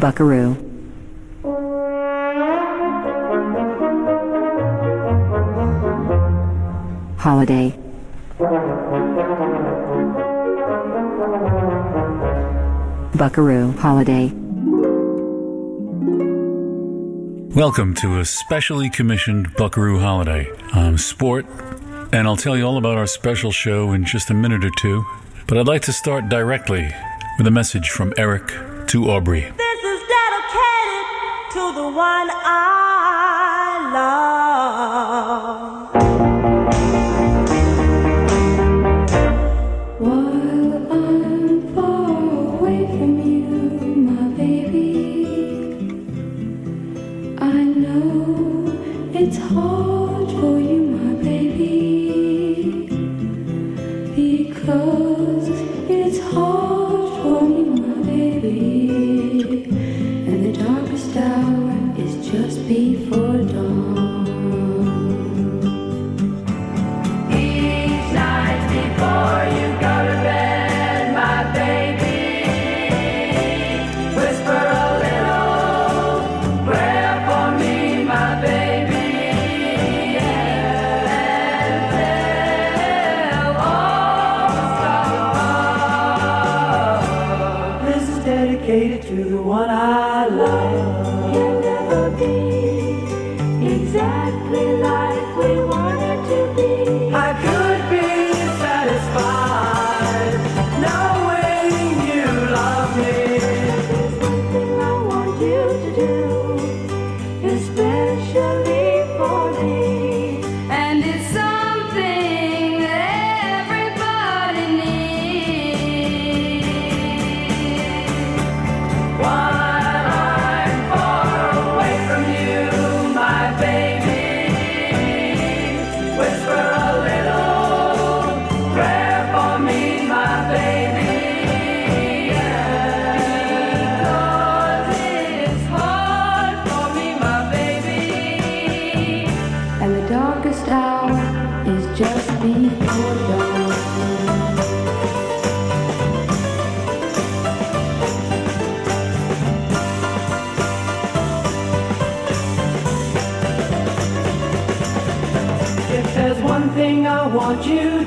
Buckaroo. Holiday. Buckaroo Holiday. Welcome to a specially commissioned Buckaroo Holiday. I'm Sport, and I'll tell you all about our special show in just a minute or two. But I'd like to start directly with a message from Eric to Aubrey. This is dedicated to the one I love.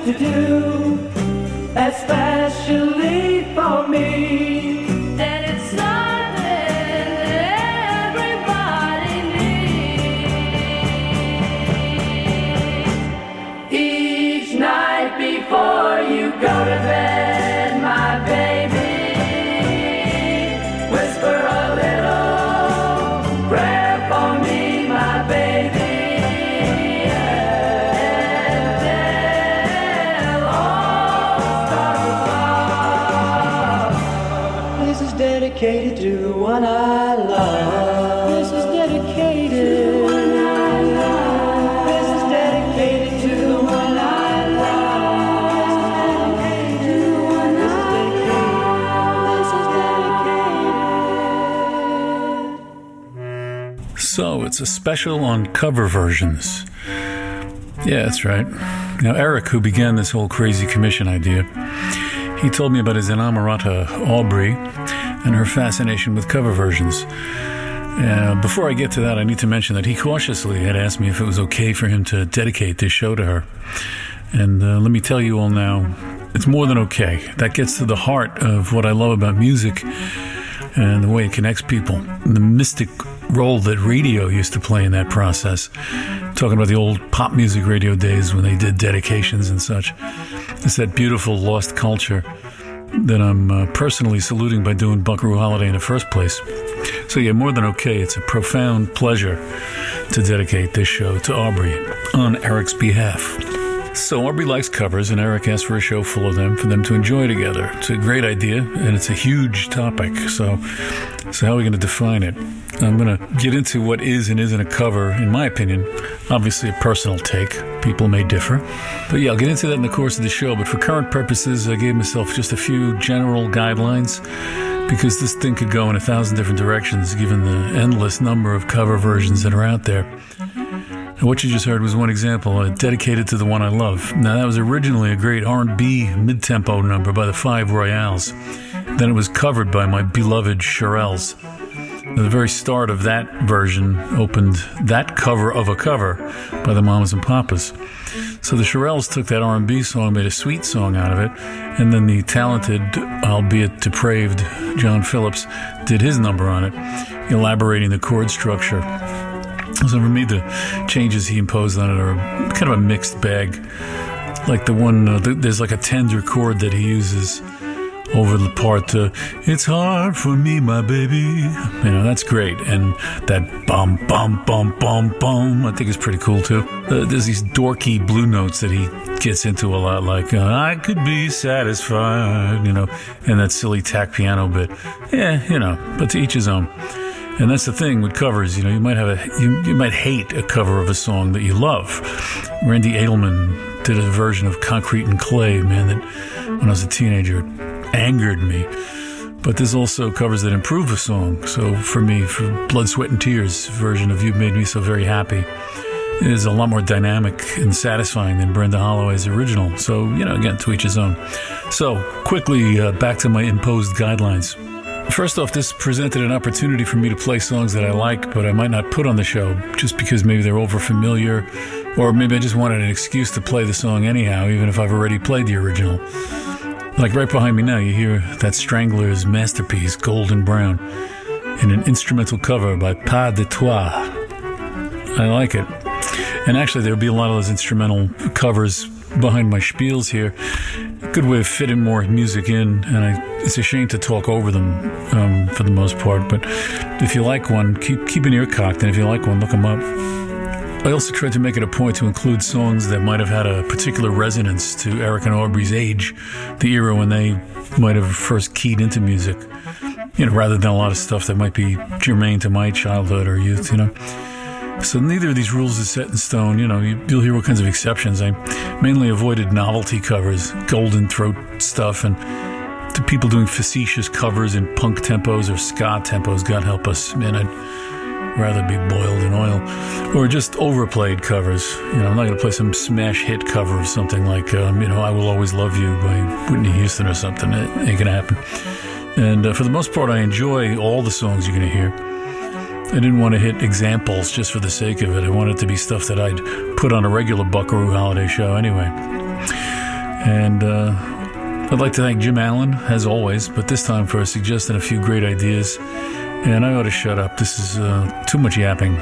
To do, it's a special on cover versions. Yeah, that's right. Now, Eric, who began this whole crazy commission idea, he told me about his inamorata, Aubrey, and her fascination with cover versions. Uh, before I get to that, I need to mention that he cautiously had asked me if it was okay for him to dedicate this show to her. And uh, let me tell you all now, it's more than okay. That gets to the heart of what I love about music and the way it connects people. The mystic role that radio used to play in that process. Talking about the old pop music radio days when they did dedications and such. It's that beautiful lost culture that I'm uh, personally saluting by doing Buckaroo Holiday in the first place. So, yeah, more than okay. It's a profound pleasure to dedicate this show to Aubrey on Eric's behalf. So Aubrey likes covers, and Eric asked for a show full of them for them to enjoy together. It's a great idea, and it's a huge topic. So, so how are we going to define it? I'm going to get into what is and isn't a cover, in my opinion. Obviously, a personal take. People may differ. But yeah, I'll get into that in the course of the show. But for current purposes, I gave myself just a few general guidelines because this thing could go in a thousand different directions given the endless number of cover versions that are out there. And what you just heard was one example, uh, dedicated to the one I love. Now that was originally a great R&B mid-tempo number by the Five Royales. Then it was covered by my beloved Shirelles. The very start of that version opened that cover of a cover by the Mamas and Papas. So the Shirelles took that R&B song, made a sweet song out of it, and then the talented, albeit depraved, John Phillips did his number on it, elaborating the chord structure. So for me, the changes he imposed on it are kind of a mixed bag. Like the one, uh, th- there's like a tender chord that he uses over the part, uh, it's hard for me, my baby. You know, that's great. And that bum, bum, bum, bum, bum, I think is pretty cool too. Uh, there's these dorky blue notes that he gets into a lot, like, uh, I could be satisfied, you know, and that silly tack piano bit. Yeah, you know, but to each his own. And that's the thing with covers, you know, you might have a, you, you might hate a cover of a song that you love. Randy Edelman did a version of Concrete and Clay, man, that when I was a teenager, angered me. But there's also covers that improve a song. So for me, for Blood, Sweat, and Tears version of You Made Me So Very Happy is a lot more dynamic and satisfying than Brenda Holloway's original. So, you know, again, to each his own. So, quickly uh, back to my imposed guidelines. First off, this presented an opportunity for me to play songs that I like, but I might not put on the show just because maybe they're over familiar, or maybe I just wanted an excuse to play the song anyhow, even if I've already played the original. Like right behind me now, you hear that Stranglers' masterpiece, Golden Brown, in an instrumental cover by Pas de Toi. I like it. And actually, there'll be a lot of those instrumental covers behind my spiels here. Good way of fitting more music in, and I, it's a shame to talk over them um, for the most part. But if you like one, keep keep an ear cocked, and if you like one, look them up. I also tried to make it a point to include songs that might have had a particular resonance to Eric and Aubrey's age, the era when they might have first keyed into music, you know, rather than a lot of stuff that might be germane to my childhood or youth, you know. So neither of these rules is set in stone. You know, you, will hear all kinds of exceptions. I mainly avoided novelty covers, golden throat stuff, and people doing facetious covers in punk tempos or ska tempos. God help us, man. I'd rather be boiled in oil, or just overplayed covers. You know, I'm not going to play some smash hit cover of something like, um, you know, "I Will Always Love You" by Whitney Houston or something. It ain't going to happen. And uh, for the most part, I enjoy all the songs you're going to hear. I didn't want to hit examples just for the sake of it. I wanted it to be stuff that I'd put on a regular Buckaroo holiday show anyway. And uh, I'd like to thank Jim Allen, as always, but this time for suggesting a few great ideas. And I ought to shut up. This is uh, too much yapping.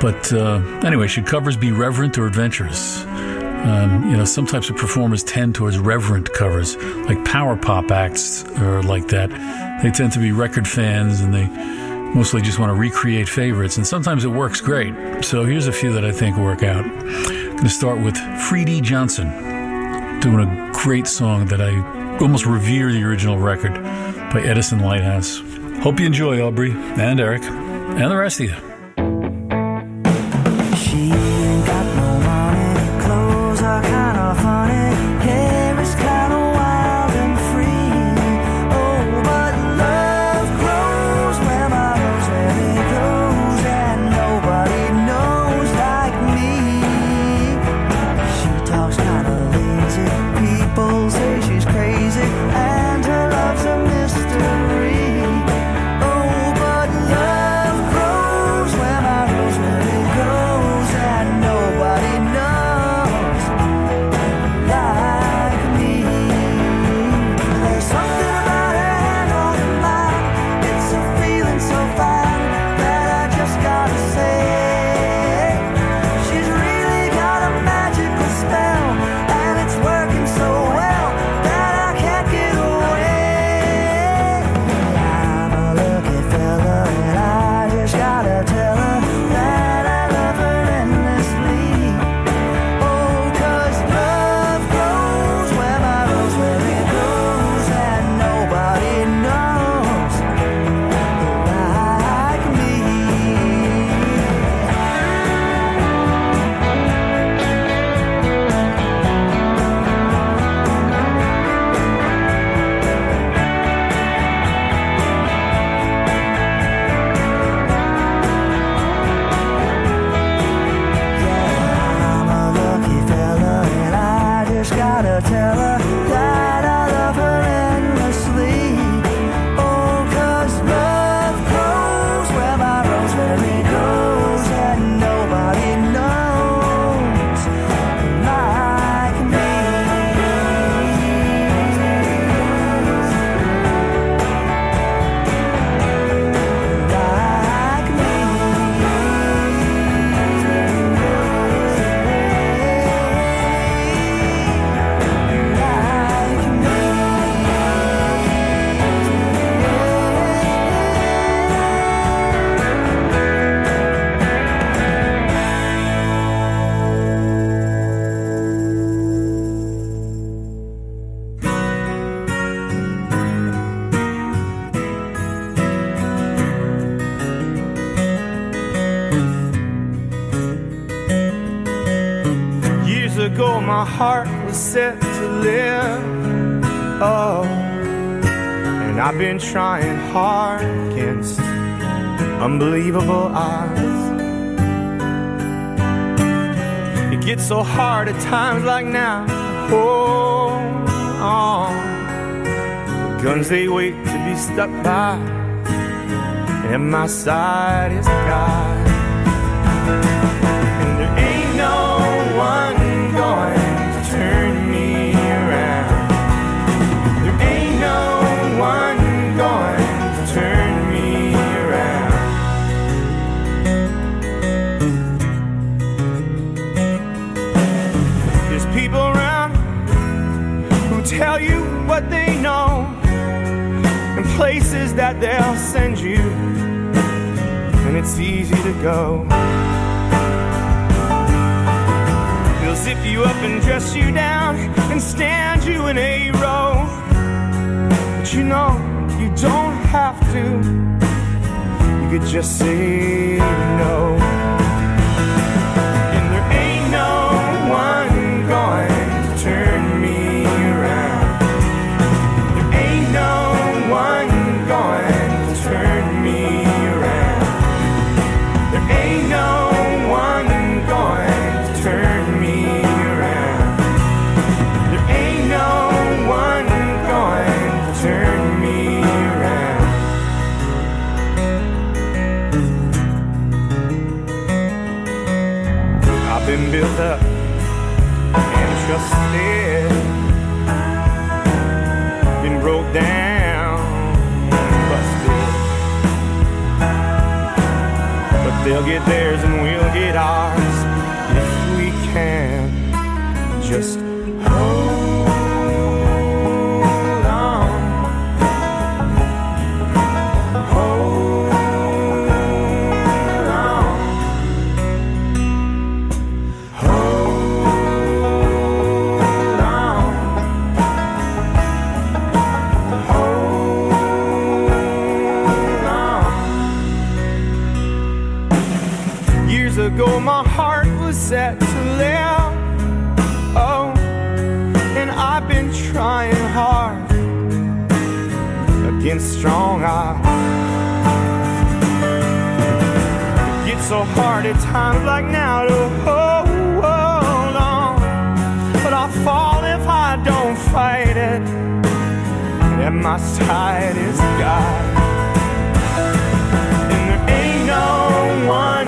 But uh, anyway, should covers be reverent or adventurous? Um, you know, some types of performers tend towards reverent covers, like power pop acts or like that. They tend to be record fans and they mostly just want to recreate favorites, and sometimes it works great. So here's a few that I think work out. I'm going to start with Freedy Johnston, doing a great song that I almost revere the original record by Edison Lighthouse. Hope you enjoy, Aubrey and Eric and the rest of you. At times like now. Oh, on. Guns they wait to be stuck by, and my side is they'll send you, and it's easy to go. They'll zip you up and dress you down and stand you in a row. But you know, you don't have to. You could just say they'll get theirs and we'll get ours if we can just strong. It gets so hard at times like now to hold on, but I'll fall if I don't fight it. And my side is God. And there ain't no one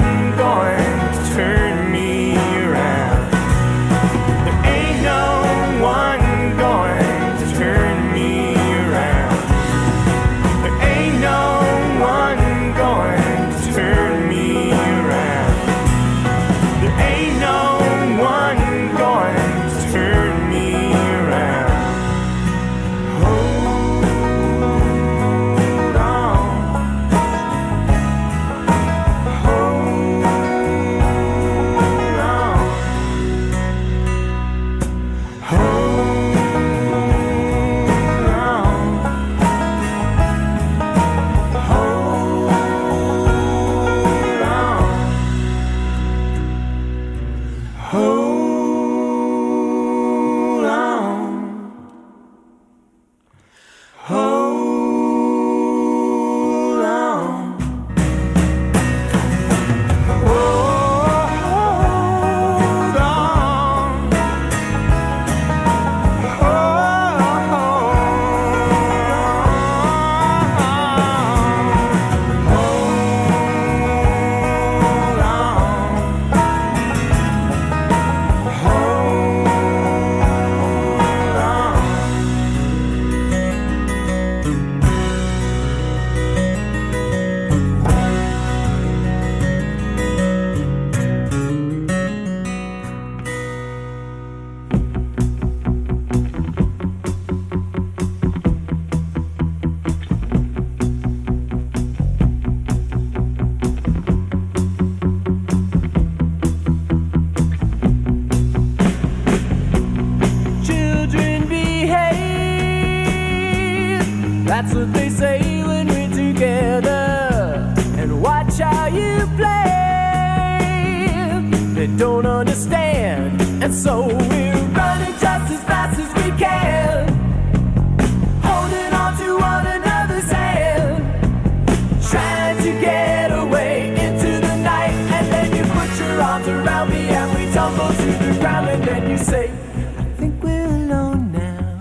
around me and we tumble to the ground. And then you say, I think we're alone now.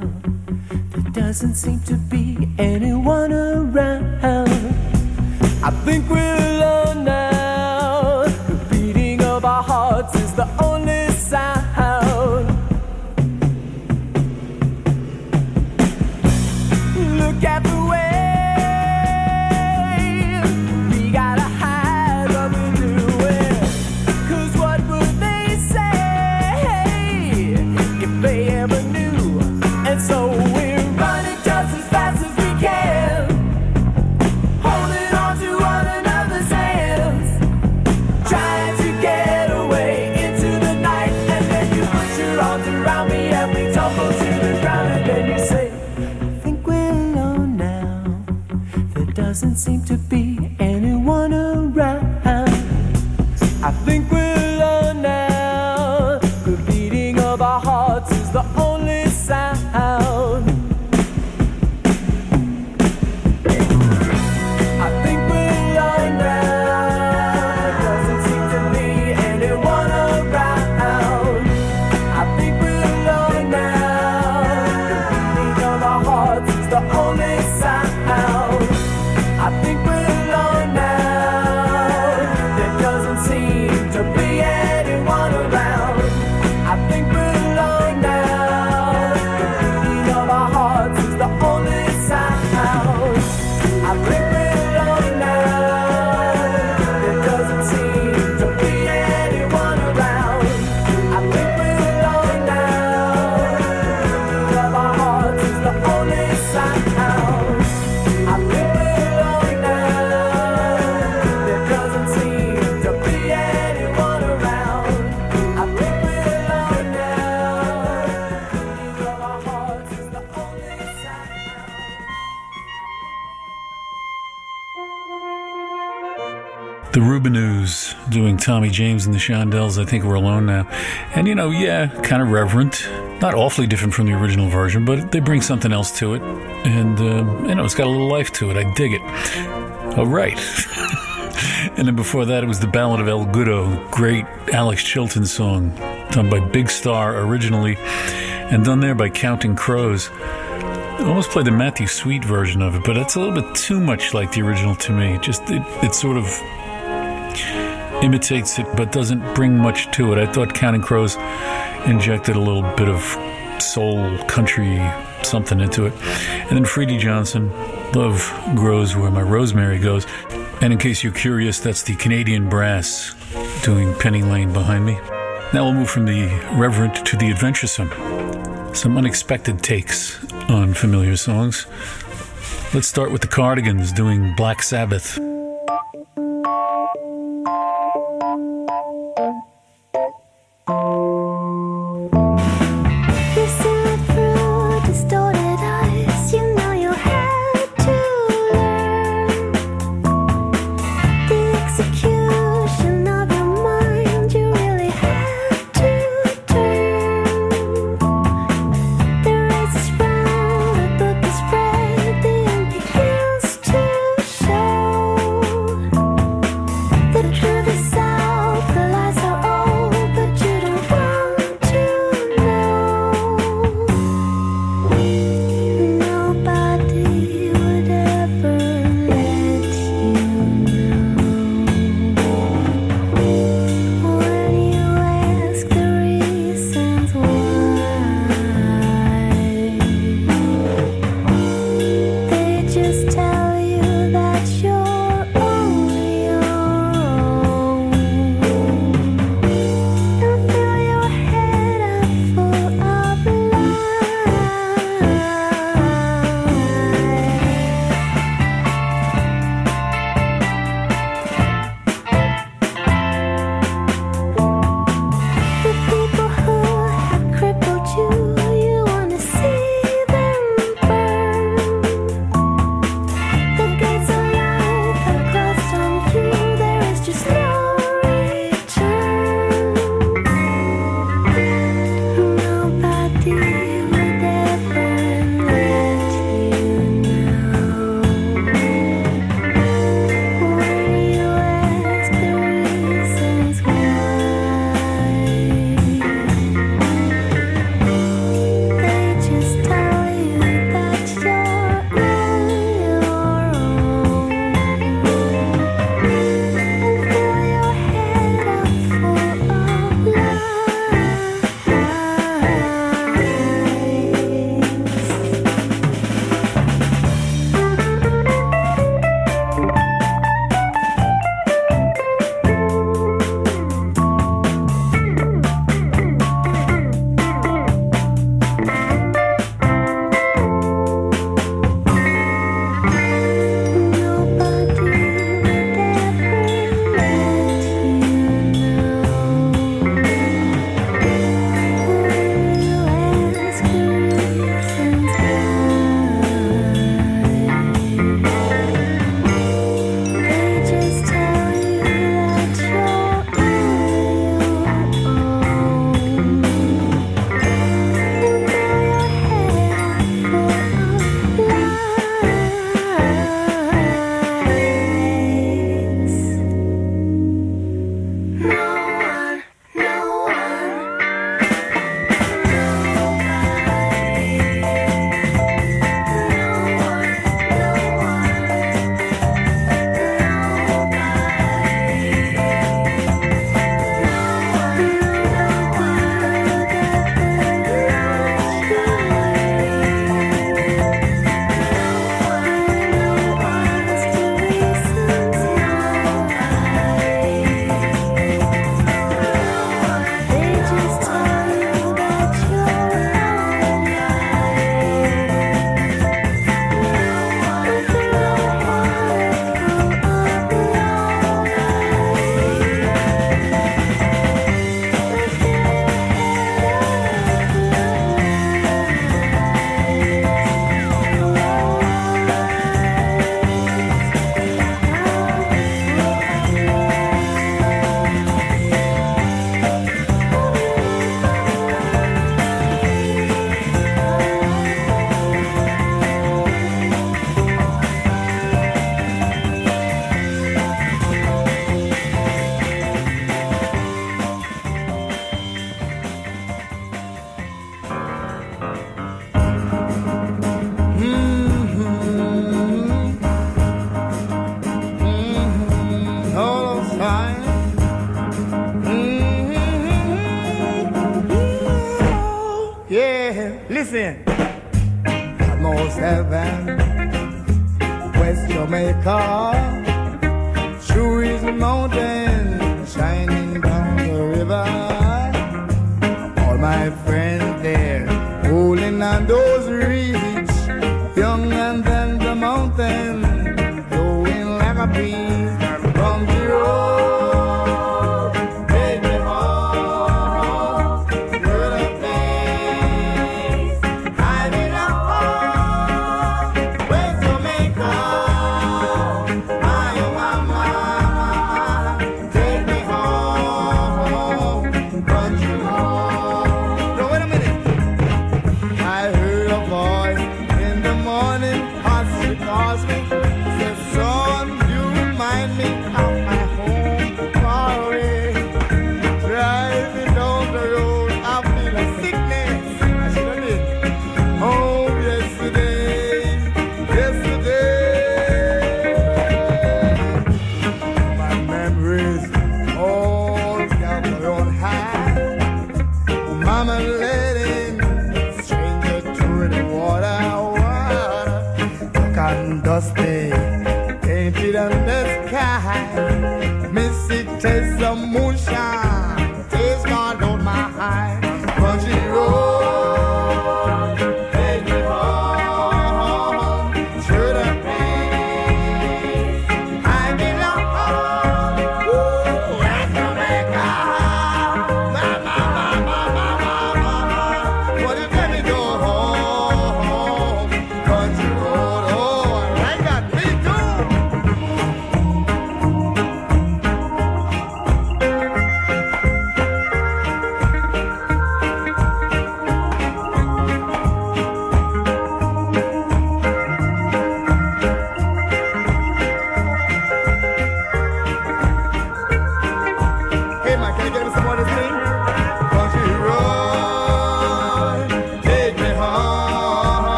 There doesn't seem to be anyone around. I think we're Tommy James and the Shondells. I think we're alone now. And, you know, yeah, kind of reverent. Not awfully different from the original version, but they bring something else to it. And, uh, you know, it's got a little life to it. I dig it. All right. and then before that, it was the Ballad of El Goodo, great Alex Chilton song, done by Big Star originally, and done there by Counting Crows. I almost played the Matthew Sweet version of it, but it's a little bit too much like the original to me. Just it, it sort of imitates it, but doesn't bring much to it. I thought Counting Crows injected a little bit of soul, country, something into it. And then Freedy Johnston, Love Grows Where My Rosemary Goes. And in case you're curious, that's the Canadian Brass doing Penny Lane behind me. Now we'll move from the reverent to the adventuresome. Some unexpected takes on familiar songs. Let's start with the Cardigans doing Black Sabbath.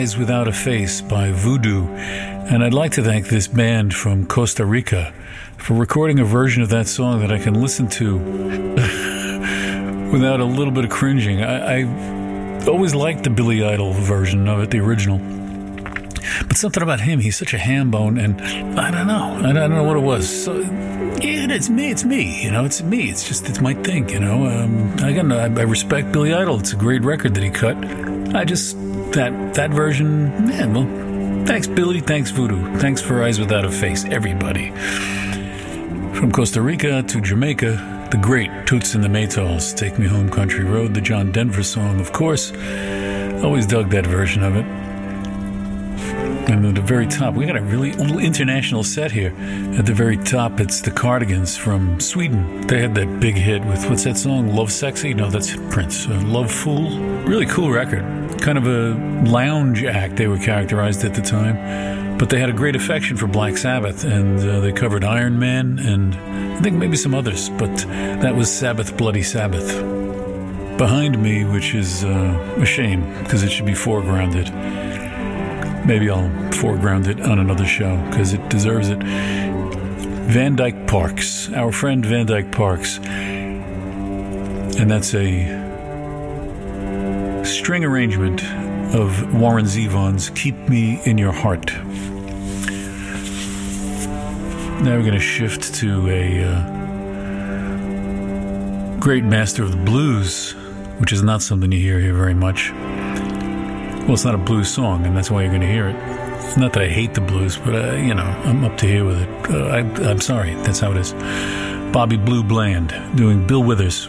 Eyes Without a Face by Voodoo. And I'd like to thank this band from Costa Rica for recording a version of that song that I can listen to without a little bit of cringing. I, I always liked the Billy Idol version of it, the original. But something about him, he's such a ham bone, and I don't know. I don't know what it was. So, yeah, it's me. It's me. You know, it's me. It's just, it's my thing, you know. Um, again, I, I respect Billy Idol. It's a great record that he cut. I just, that, version, man, well, thanks, Billy. Thanks, Voodoo. Thanks for Eyes Without a Face, everybody. From Costa Rica to Jamaica, the great Toots and the Maytals, Take Me Home Country Road, the John Denver song, of course. Always dug that version of it. And at the very top, we got a really little international set here. At the very top, it's the Cardigans from Sweden. They had that big hit with what's that song? Love Sexy? No, that's Prince. Uh, Love Fool. Really cool record. Kind of a lounge act they were characterized at the time. But they had a great affection for Black Sabbath, and uh, they covered Iron Man and I think maybe some others. But that was Sabbath Bloody Sabbath. Behind me, which is uh, a shame because it should be foregrounded. Maybe I'll foreground it on another show because it deserves it. Van Dyke Parks, our friend Van Dyke Parks. And that's a string arrangement of Warren Zevon's Keep Me in Your Heart. Now we're going to shift to a uh, great master of the blues, which is not something you hear here very much. Well, it's not a blues song, and that's why you're going to hear it. Not that I hate the blues, but uh, you know, I'm up to here with it. Uh, I, I'm sorry, that's how it is. Bobby Blue Bland doing Bill Withers.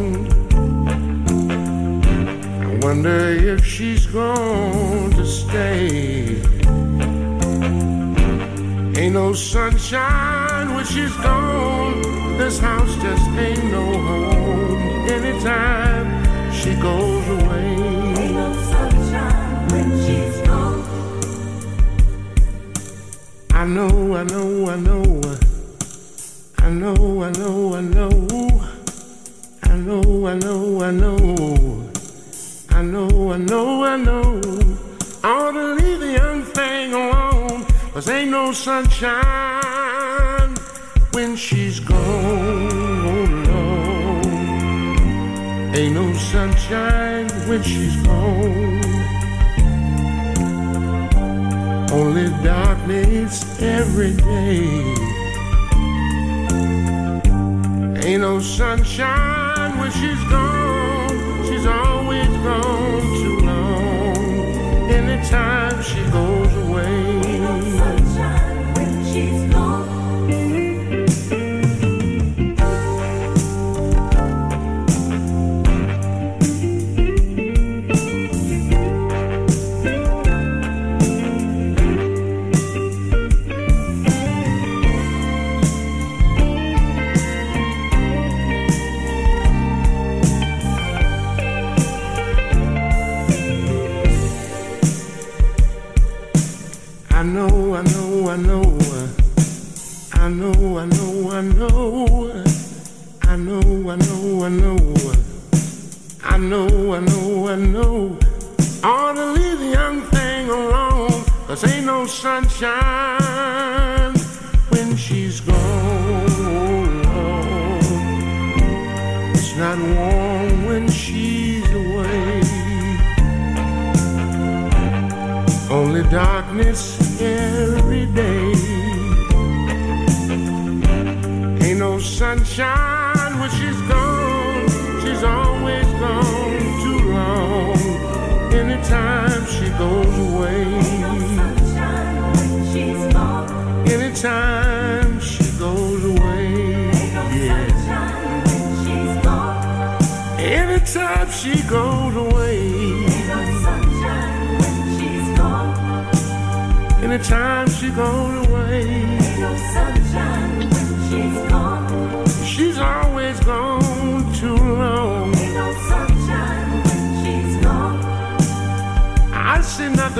I wonder if she's going to stay. Ain't no sunshine when she's gone. This house just ain't no home. Anytime she goes away. Ain't no sunshine when she's gone. I know, I know, I know.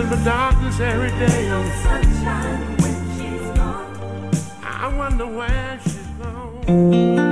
nothing but darkness every day. No sunshine when she's gone. I wonder where she's gone.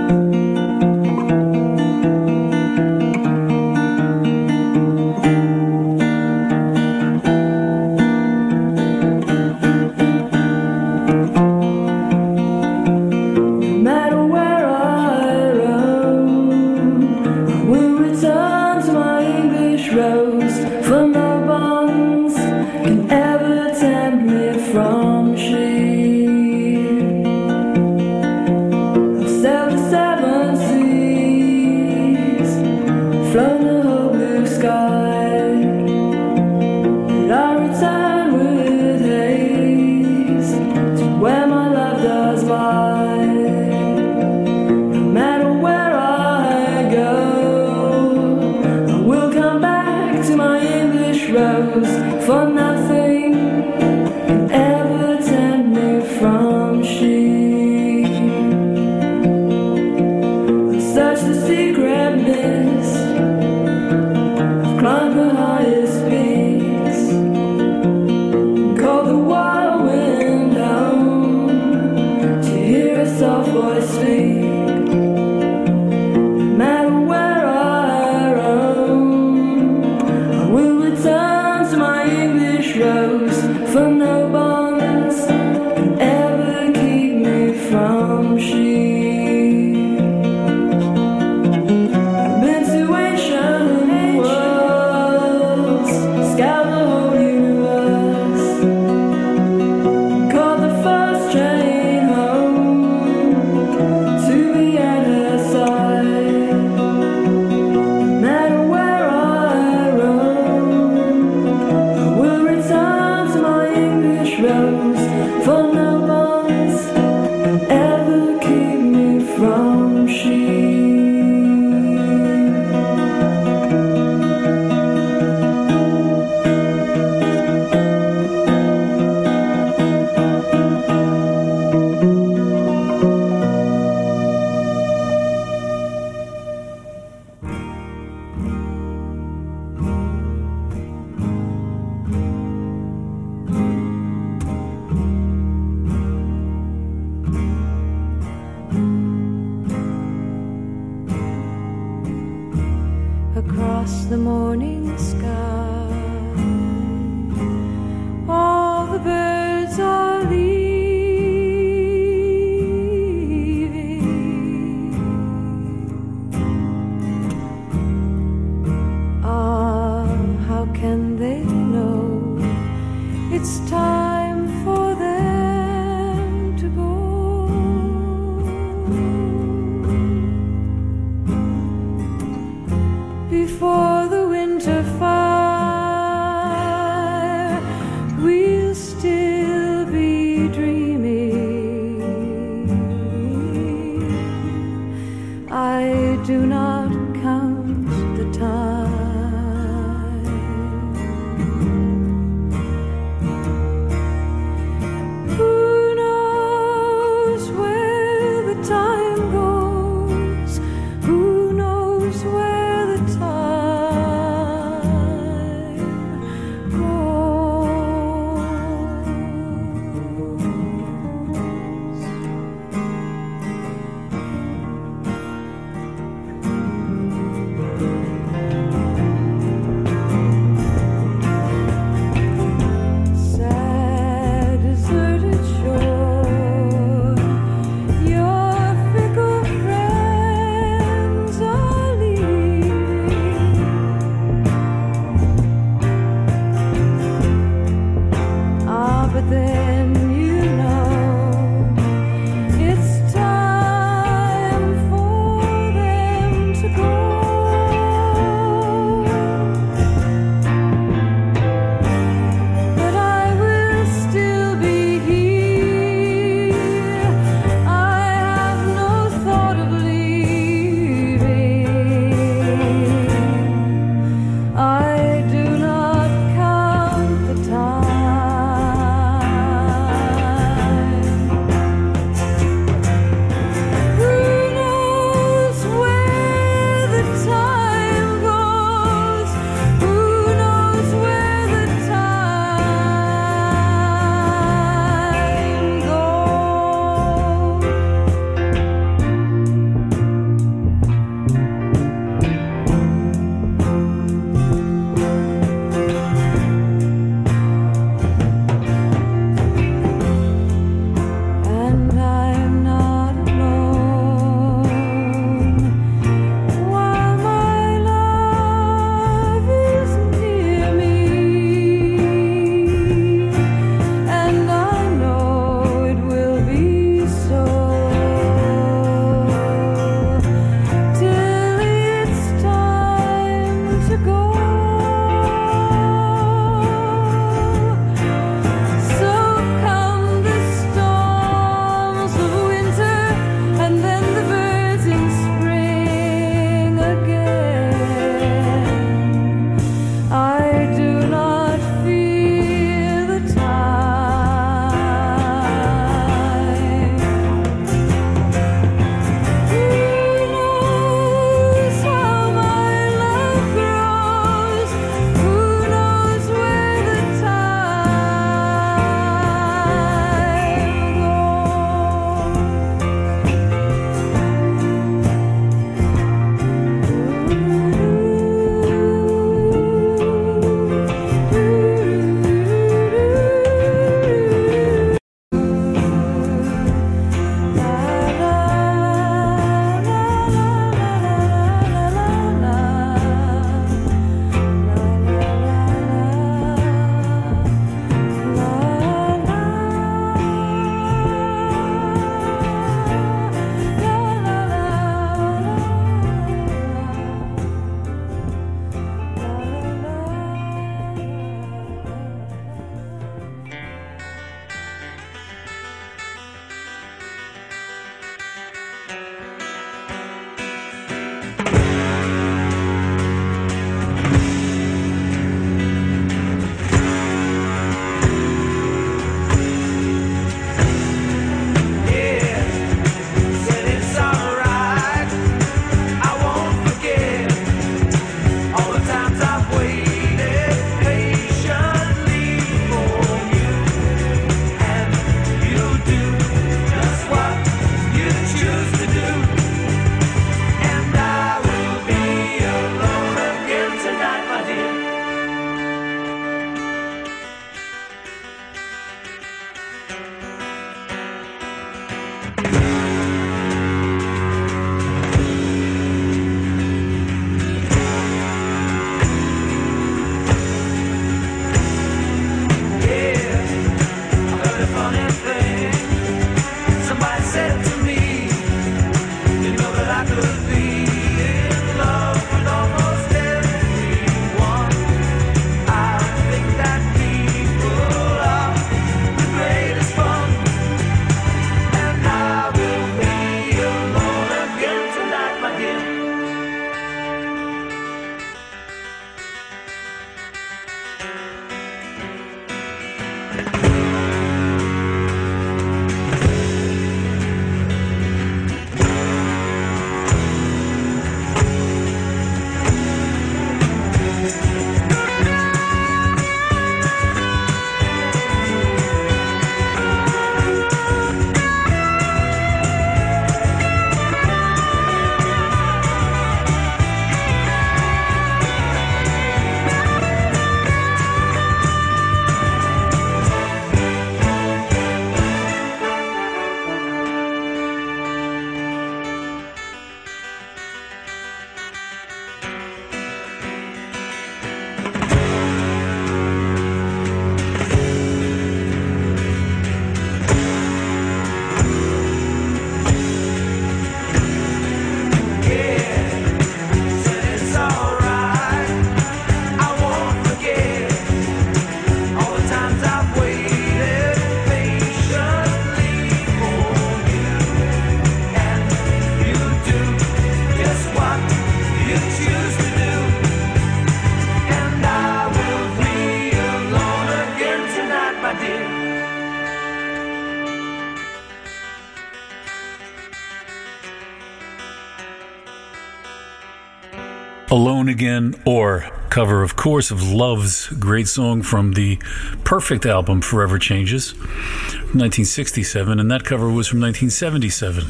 Again, or cover, of course, of Love's great song from the perfect album Forever Changes, 1967, and that cover was from 1977.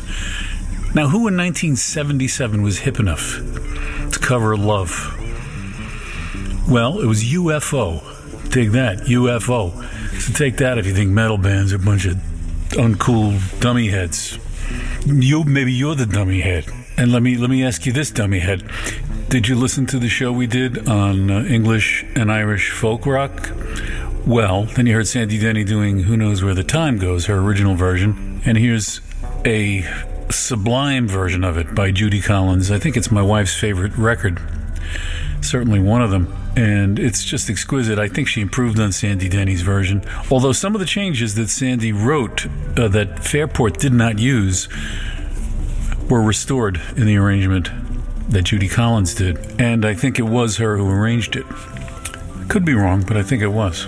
Now, who in 1977 was hip enough to cover Love? Well, it was UFO. Take that, UFO. So take that if you think metal bands are a bunch of uncool dummy heads. You maybe you're the dummy head. And let me let me ask you this, dummy head. Did you listen to the show we did on uh, English and Irish folk rock? Well, then you heard Sandy Denny doing "Who Knows Where the Time Goes," her original version, and here's a sublime version of it by Judy Collins. I think it's my wife's favorite record, certainly one of them, and it's just exquisite. I think she improved on Sandy Denny's version, although some of the changes that Sandy wrote uh, that Fairport did not use were restored in the arrangement that Judy Collins did, and I think it was her who arranged it. Could be wrong, but I think it was.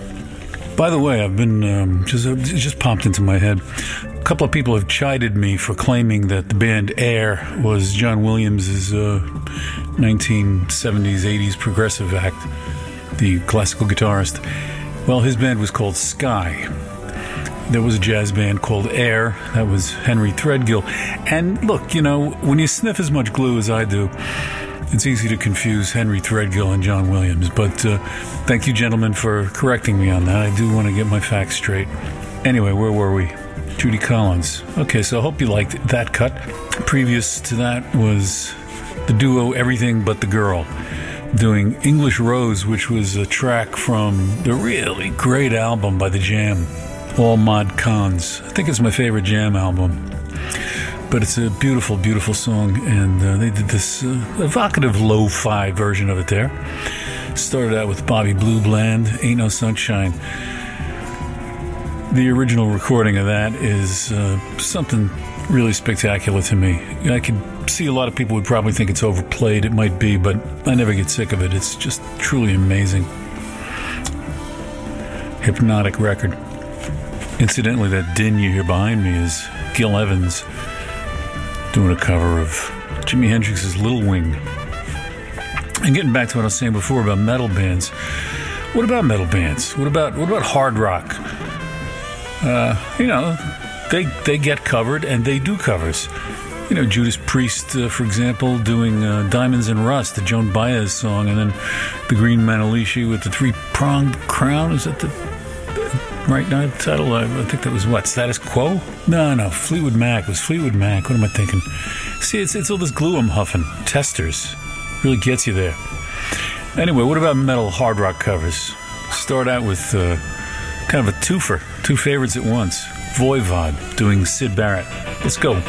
By the way, I've been um, just it just popped into my head. A couple of people have chided me for claiming that the band Air was John Williams' uh, 1970s 80s progressive act, the classical guitarist. Well, his band was called Sky. There was a jazz band called Air. That was Henry Threadgill. And look, you know, when you sniff as much glue as I do, it's easy to confuse Henry Threadgill and John Williams. But uh, thank you, gentlemen, for correcting me on that. I do want to get my facts straight. Anyway, where were we? Judy Collins. Okay, so I hope you liked that cut. Previous to that was the duo Everything But the Girl doing English Rose, which was a track from the really great album by The Jam, All Mod Cons. I think it's my favorite Jam album. But it's a beautiful, beautiful song, and uh, they did this uh, evocative lo fi version of it there. Started out with Bobby Blue Bland, Ain't No Sunshine. The original recording of that is uh, something really spectacular to me. I could see a lot of people would probably think it's overplayed. It might be, but I never get sick of it. It's just truly amazing. Hypnotic record. Incidentally, that din you hear behind me is Gil Evans doing a cover of Jimi Hendrix's Little Wing. And getting back to what I was saying before about metal bands, what about metal bands? What about what about hard rock? Uh, you know, they they get covered and they do covers. You know, Judas Priest, uh, for example, doing uh, "Diamonds and Rust," the Joan Baez song, and then the Green Manalishi with the three-pronged crown. Is that the right now title? I, I think that was what Status Quo. No, no, Fleetwood Mac it was Fleetwood Mac. What am I thinking? See, it's it's all this glue I'm huffing. Testors really gets you there. Anyway, what about metal hard rock covers? Start out with uh, kind of a twofer, two favorites at once. Voivod doing Syd Barrett. Let's go.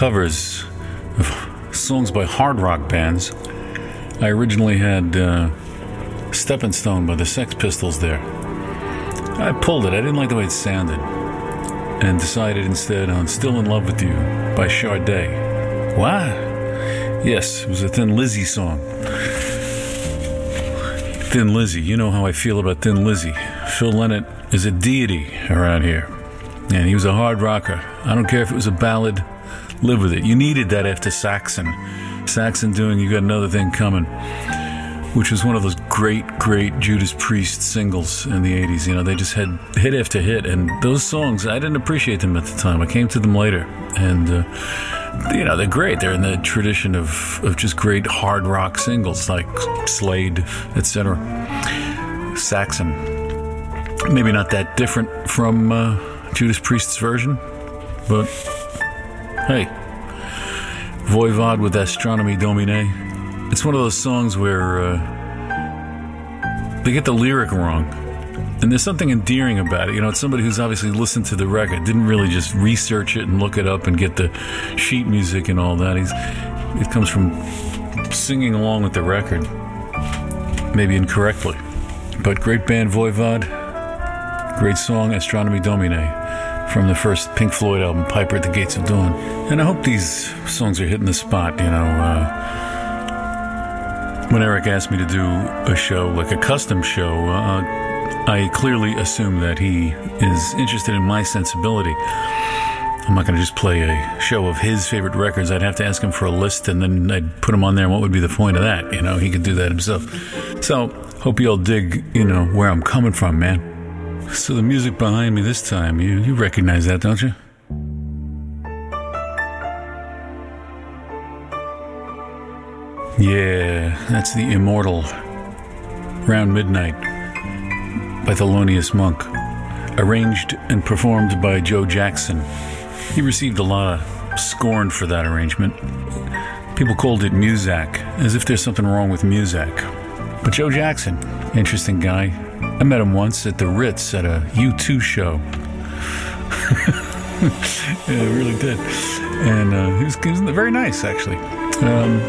Covers of songs by hard rock bands, I originally had uh, Stepping Stone by the Sex Pistols there. I pulled it, I didn't like the way it sounded, and decided instead on Still in Love with You by Sade. What? Yes, it was a Thin Lizzy song. Thin Lizzy, you know how I feel about Thin Lizzy. Phil Lynott is a deity around here. And he was a hard rocker. I don't care if it was a ballad, live with it. You needed that after Saxon. Saxon doing You Got Another Thing Coming, which was one of those great, great Judas Priest singles in the 80s. You know, they just had hit after hit. And those songs, I didn't appreciate them at the time. I came to them later. And, uh, you know, they're great. They're in the tradition of, of just great hard rock singles like Slade, etc. Saxon. Maybe not that different from uh, Judas Priest's version, but hey, Voivod with Astronomy Domine. It's one of those songs where uh, they get the lyric wrong. And there's something endearing about it. You know, it's somebody who's obviously listened to the record, didn't really just research it and look it up and get the sheet music and all that. He's, it comes from singing along with the record, maybe incorrectly. But great band Voivod, great song Astronomy Domine from the first Pink Floyd album, Piper at the Gates of Dawn. And I hope these songs are hitting the spot, you know. Uh, when Eric asked me to do a show, like a custom show, uh, I clearly assume that he is interested in my sensibility. I'm not going to just play a show of his favorite records. I'd have to ask him for a list and then I'd put him on there. What would be the point of that? You know, he could do that himself. So, hope you all dig, you know, where I'm coming from, man. So, the music behind me this time, you, you recognize that, don't you? Yeah, that's the immortal Round Midnight by Thelonious Monk, arranged and performed by Joe Jackson. He received a lot of scorn for that arrangement. People called it Muzak, as if there's something wrong with Muzak. But Joe Jackson, interesting guy. I met him once at the Ritz at a U2 show. yeah, I really did. And uh, he, was, he was very nice, actually. Um,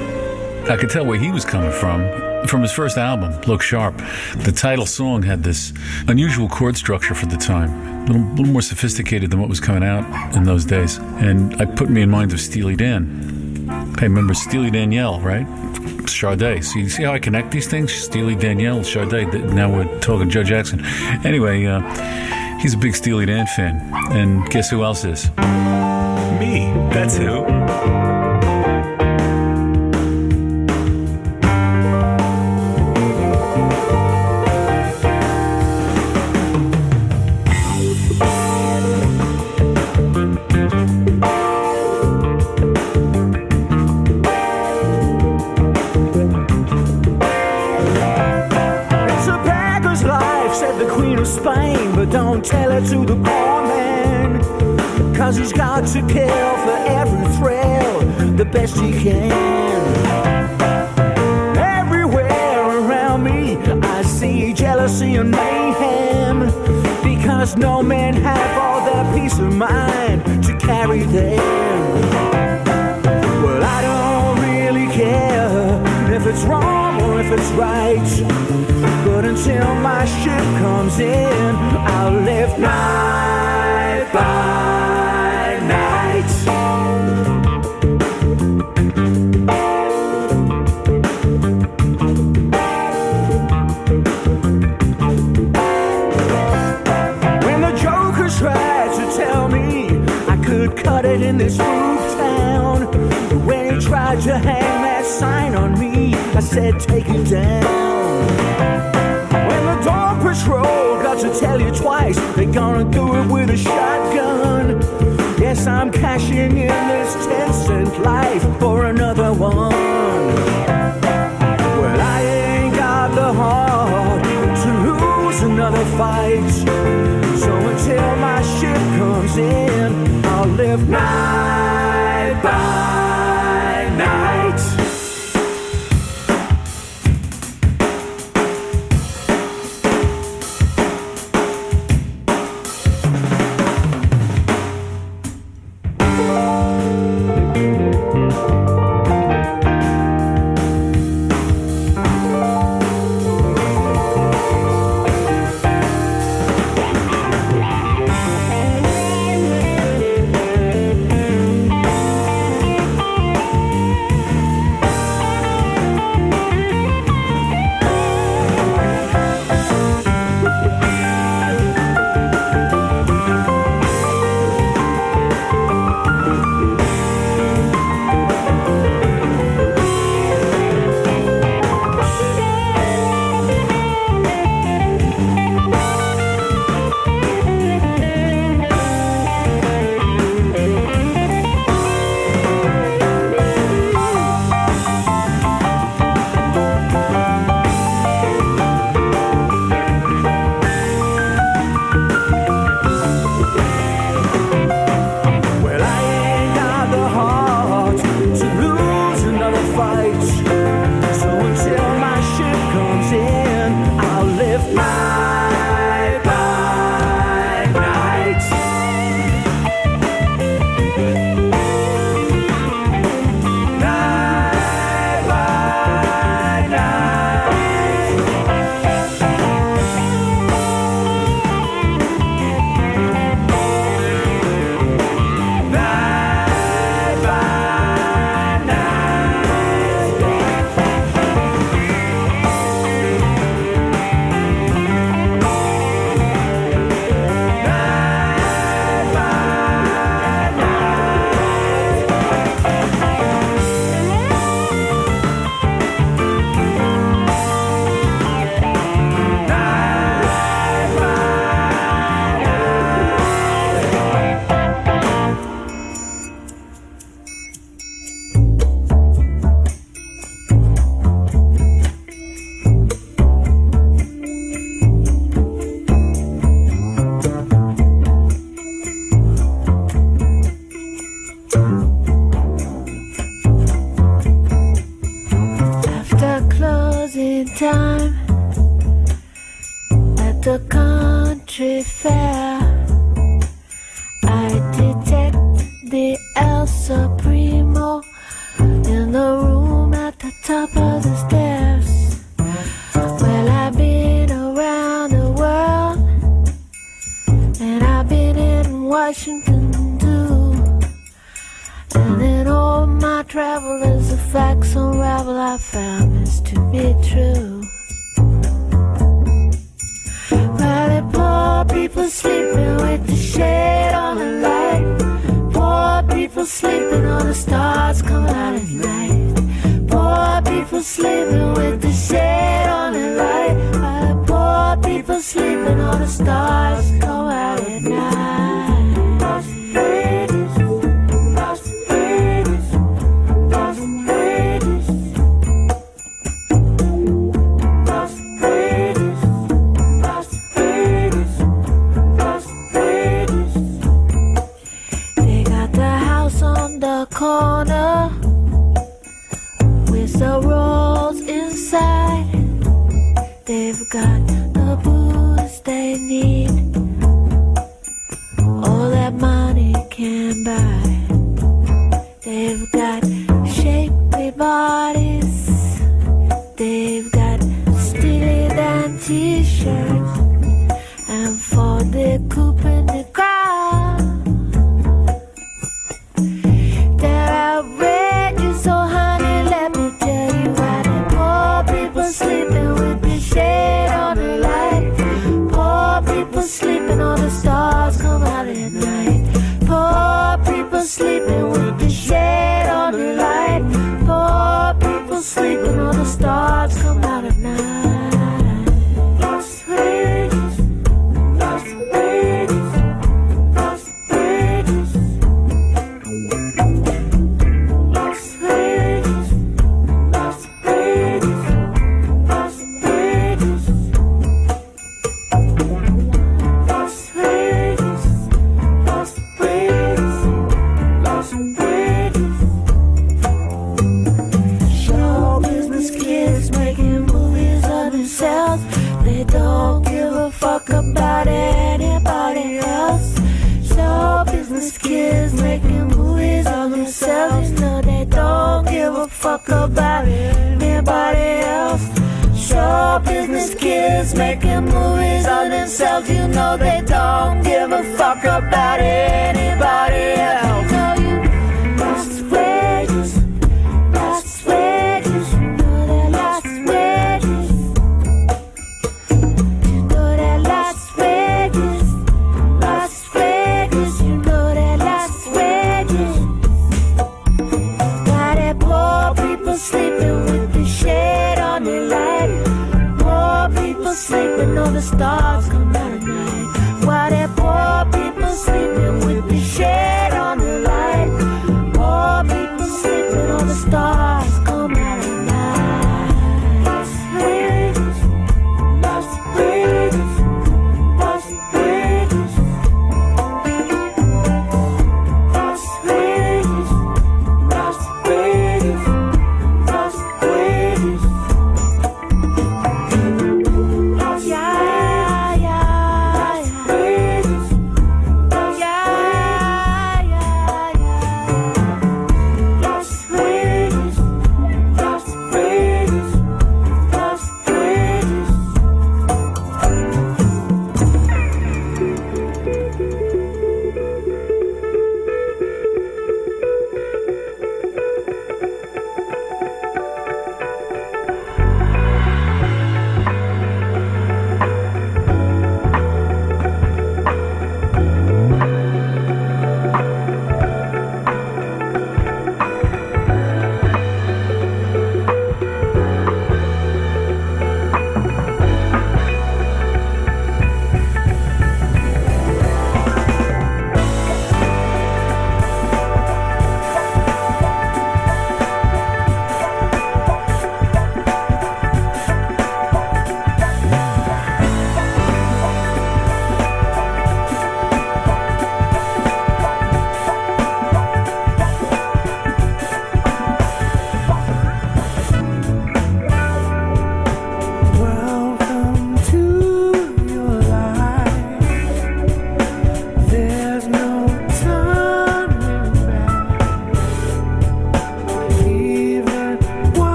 I could tell where he was coming from. From his first album, Look Sharp, the title song had this unusual chord structure for the time, a little, little more sophisticated than what was coming out in those days. And it put me in mind of Steely Dan. Hey, remember Steely Danielle, right? Sade. See, see how I connect these things? Steely Danielle, Sade. Now we're talking Joe Jackson. Anyway, uh, he's a big Steely Dan fan. And guess who else is? Me, that's who. Tell it to the poor man. Cause he's got to kill for every thrill the best he can. Everywhere around me, I see jealousy and mayhem. Because no men have all their peace of mind to carry them. Well, I don't really care if it's wrong or if it's right. But until my ship comes in, I'll live night by night. When the Joker tried to tell me I could cut it in this rude town, when he tried to hang that sign on me, I said, take it down. Patrol got to tell you twice, they're gonna do it with a shotgun. Yes, I'm cashing in this 10 cent life for another one. Well, I ain't got the heart to lose another fight. So until my ship comes in, I'll live night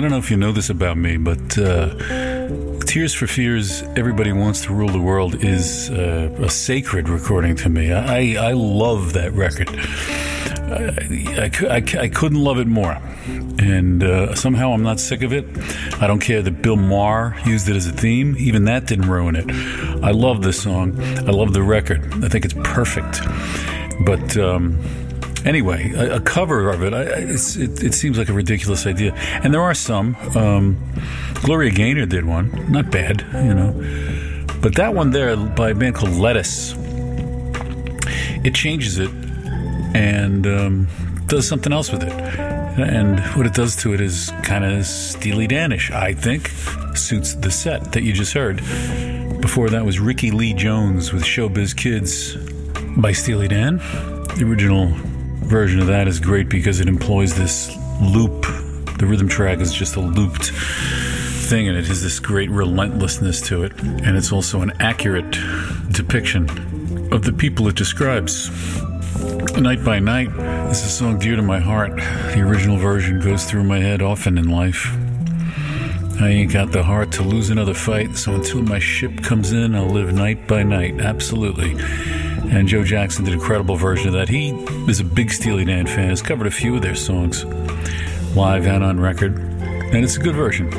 I don't know if you know this about me, but uh, Tears for Fears, Everybody Wants to Rule the World is uh, a sacred recording to me. I, I love that record. I, I, I, I couldn't love it more. And uh, somehow I'm not sick of it. I don't care that Bill Maher used it as a theme. Even that didn't ruin it. I love this song. I love the record. I think it's perfect. But um, anyway, a, a cover of it, I, it, it seems like a ridiculous idea. And there are some. Um, Gloria Gaynor did one. Not bad, you know. But that one there by a band called Lettuce, it changes it and um, does something else with it. And what it does to it is kind of Steely Danish, I think. Suits the set that you just heard. Before that was Rickie Lee Jones with Showbiz Kids by Steely Dan. The original version of that is great because it employs this loop. The rhythm track is just a looped thing, and it has this great relentlessness to it. And it's also an accurate depiction of the people it describes. Night by Night This is a song dear to my heart. The original version goes through my head often in life. I ain't got the heart to lose another fight, so until my ship comes in, I'll live night by night. Absolutely. And Joe Jackson did a credible version of that. He is a big Steely Dan fan, has covered a few of their songs live and on record, and it's a good version.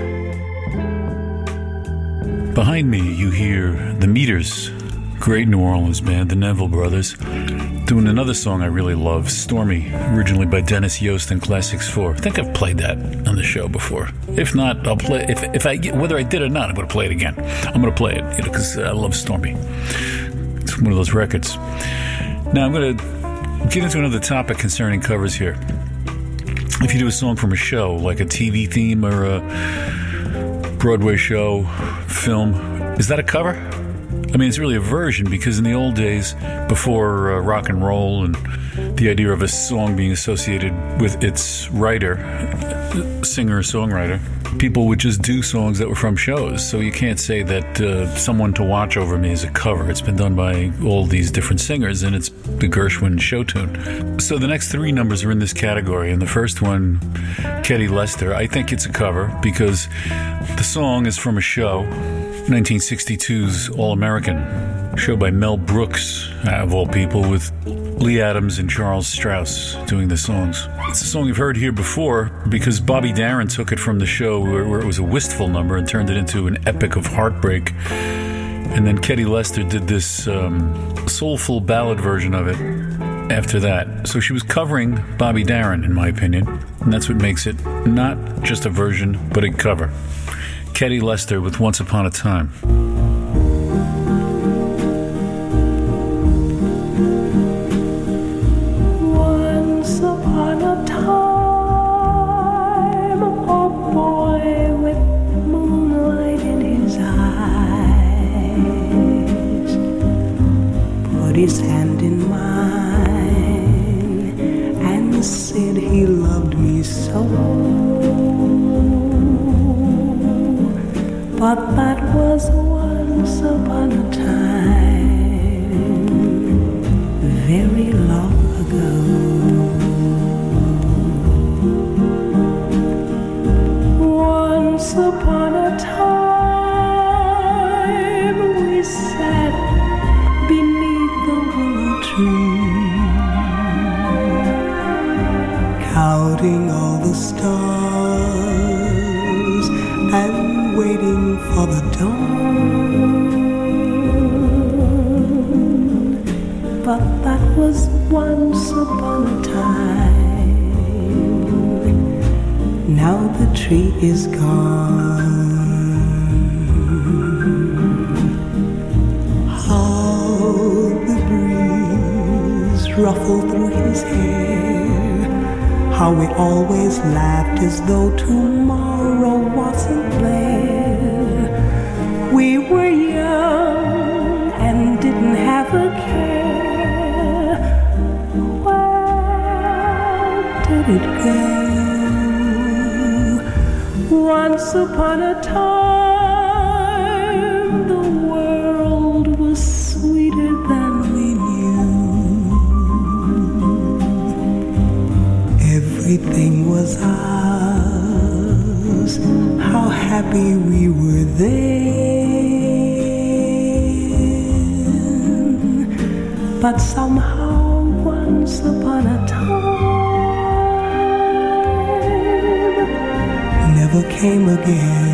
Behind me, you hear the Meters, great New Orleans band, the Neville Brothers, doing another song I really love, Stormy, originally by Dennis Yost and Classics 4. I think I've played that on the show before. If not, I'll play if if I whether I did or not, I'm going to play it again. I'm going to play it, you know, cuz I love Stormy. One of those records. Now, I'm going to get into another topic concerning covers here. If you do a song from a show, like a TV theme or a Broadway show, film, is that a cover? I mean, it's really a version because in the old days, before uh, rock and roll and the idea of a song being associated with its writer, singer, songwriter, people would just do songs that were from shows. So you can't say that uh, Someone to Watch Over Me is a cover. It's been done by all these different singers, and it's the Gershwin show tune. So the next three numbers are in this category, and the first one, Ketty Lester, I think it's a cover because the song is from a show. 1962's All American, show by Mel Brooks, of all people, with Lee Adams and Charles Strouse doing the songs. It's a song you've heard here before because Bobby Darin took it from the show where, where it was a wistful number and turned it into an epic of heartbreak. And then Ketty Lester did this um, soulful ballad version of it after that. So she was covering Bobby Darin, in my opinion, and that's what makes it not just a version, but a cover. Ketty Lester with Once Upon a Time. Put his hand in mine and said he loved me so. But that was once upon a time, very long ago. Once upon a time, counting all the stars and waiting for the dawn. But that was once upon a time. Now the tree is gone. How the breeze ruffled through his hair. How we always laughed as though tomorrow wasn't there. We were young and didn't have a care. Where did it go? Once upon a time, happy we were then. But somehow, once upon a time, never came again.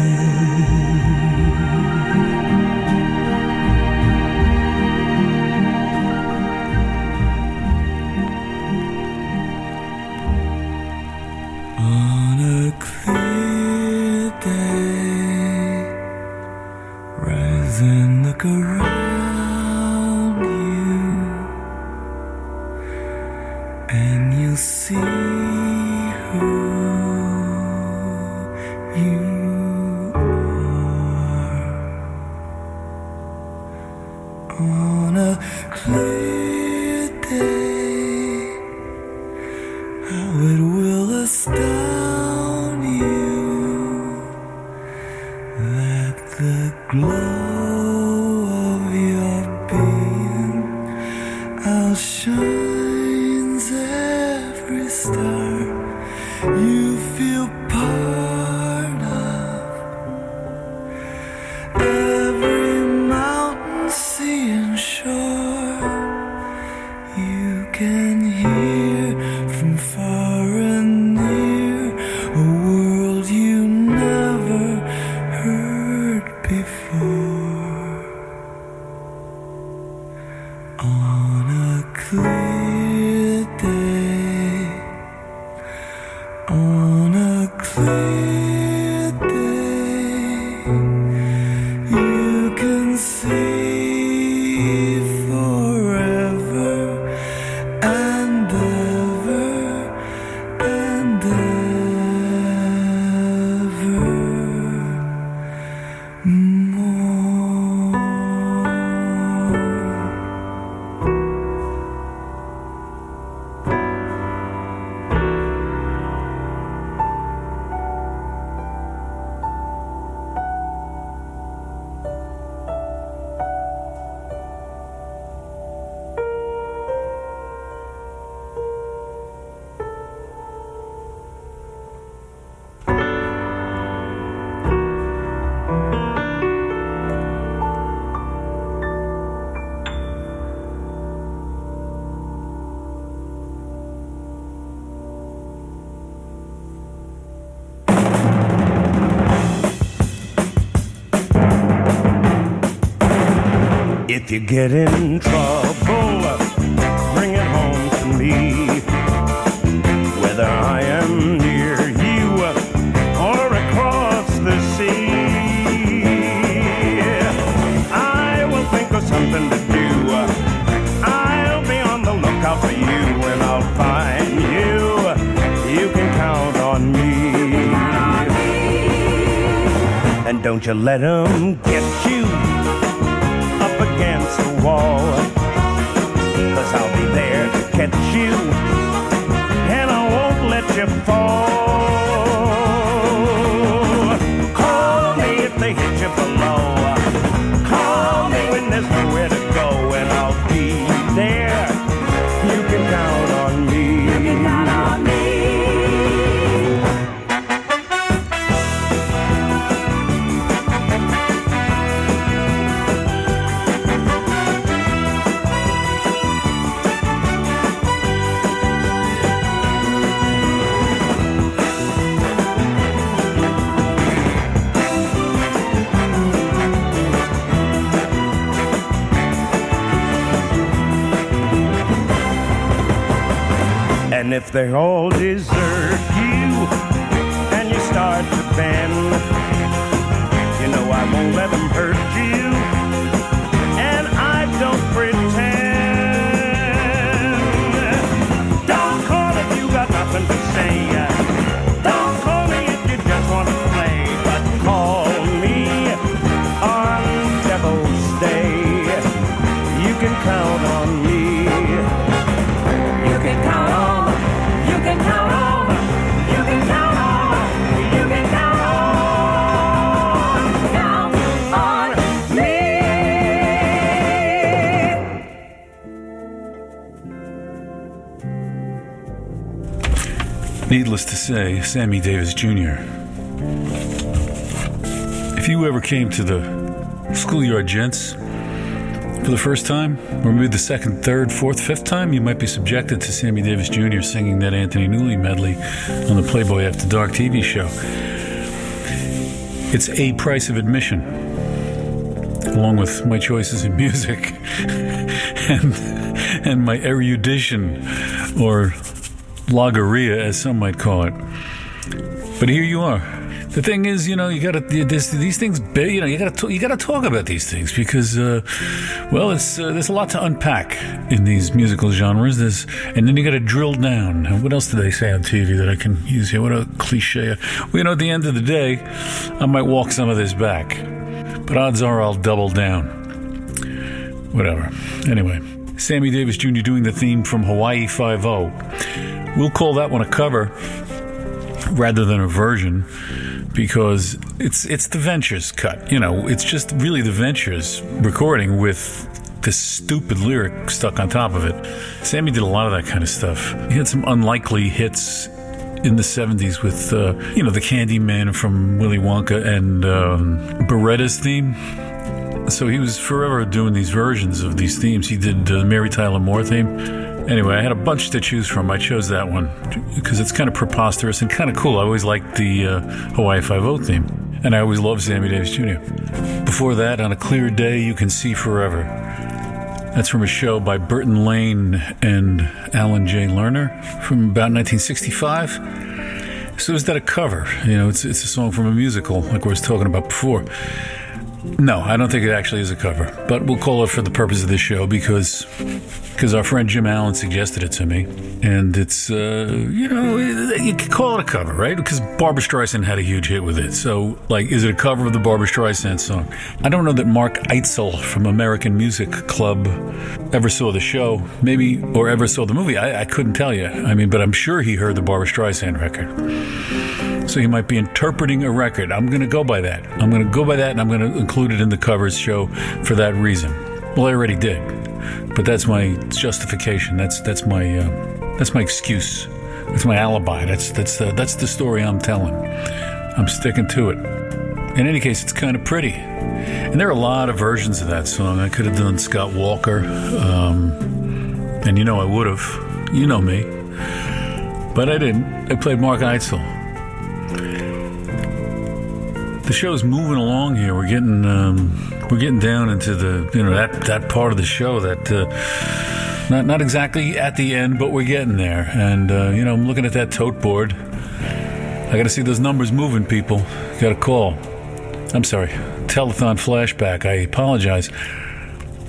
If you get in trouble, bring it home to me. Whether I am near you or across the sea, I will think of something to do. I'll be on the lookout for you and I'll find you. You can count on me. And don't you let them get Catch you. And if they all desert you and you start to bend, Sammy Davis Jr. If you ever came to the Schoolyard Gents for the first time, or maybe the second, third, fourth, fifth time, you might be subjected to Sammy Davis Jr. singing that Anthony Newley medley on the Playboy After Dark TV show. It's a price of admission, along with my choices in music and, and my erudition, or logorrhea, as some might call it. But here you are. The thing is, you know, you gotta these things. You know, you gotta you gotta talk about these things because, uh, well, it's uh, there's a lot to unpack in these musical genres. There's and then you gotta drill down. What else do they say on TV that I can use here? What a cliche. Well, you know, at the end of the day, I might walk some of this back, but odds are I'll double down. Whatever. Anyway, Sammy Davis Jr. doing the theme from Hawaii Five O. We'll call that one a cover rather than a version because it's it's the Ventures cut. You know, it's just really the Ventures recording with this stupid lyric stuck on top of it. Sammy did a lot of that kind of stuff. He had some unlikely hits in the 70s with, uh, you know, the Candyman from Willy Wonka and um, Baretta's theme. So he was forever doing these versions of these themes. He did uh, Mary Tyler Moore theme. Anyway, I had a bunch to choose from. I chose that one because it's kind of preposterous and kind of cool. I always liked the uh, Hawaii Five-O theme, and I always loved Sammy Davis Jr. Before that, on a clear day, you can see forever. That's from a show by Burton Lane and Alan Jay Lerner from about 1965. So is that a cover? You know, it's it's a song from a musical, like we was talking about before. No, I don't think it actually is a cover, but we'll call it for the purpose of this show because because our friend Jim Allen suggested it to me, and it's uh, you know you could call it a cover, right? Because Barbra Streisand had a huge hit with it. So, like, is it a cover of the Barbra Streisand song? I don't know that Mark Eitzel from American Music Club ever saw the show, maybe, or ever saw the movie. I, I couldn't tell you. I mean, but I'm sure he heard the Barbra Streisand record. So he might be interpreting a record. I'm going to go by that. I'm going to go by that, and I'm going to include it in the covers show for that reason. Well, I already did, but that's my justification. That's that's my uh, that's my excuse. That's my alibi. That's that's that's the story I'm telling. I'm sticking to it. In any case, it's kind of pretty, and there are a lot of versions of that song. I could have done Scott Walker, um, and you know I would have. You know me, but I didn't. I played Mark Eitzel. The show's moving along here. We're getting um, we're getting down into the you know that that part of the show that uh, not not exactly at the end, but we're getting there. And uh, you know I'm looking at that tote board. I got to see those numbers moving, people. Got a call. I'm sorry, telethon flashback. I apologize,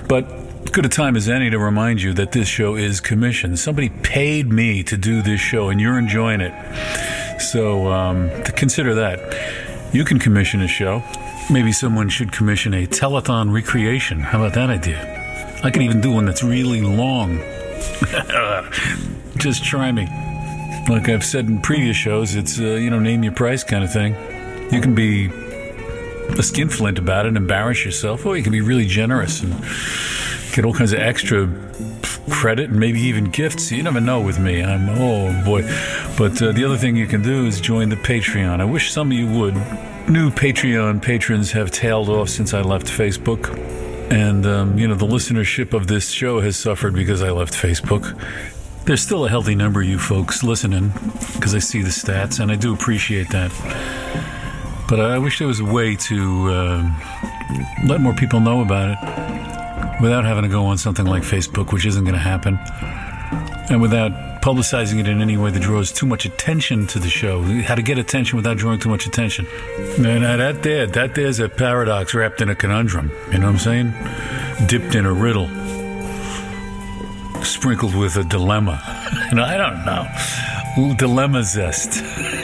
but good a time as any to remind you that this show is commissioned. Somebody paid me to do this show, and you're enjoying it. So um, to consider that. You can commission a show. Maybe someone should commission a telethon recreation. How about that idea? I can even do one that's really long. Just try me. Like I've said in previous shows, it's, uh, you know, name your price kind of thing. You can be a skinflint about it, and embarrass yourself, or you can be really generous and get all kinds of extra credit and maybe even gifts. You never know with me. I'm, oh boy. But uh, the other thing you can do is join the Patreon. I wish some of you would. New Patreon patrons have tailed off since I left Facebook. And, um, you know, the listenership of this show has suffered because I left Facebook. There's still a healthy number of you folks listening because I see the stats and I do appreciate that. But I wish there was a way to uh, let more people know about it without having to go on something like Facebook, which isn't going to happen, and without publicizing it in any way that draws too much attention to the show. How to get attention without drawing too much attention. Now, that there, that there's a paradox wrapped in a conundrum. You know what I'm saying? Dipped in a riddle, sprinkled with a dilemma. And I don't know, dilemma zest.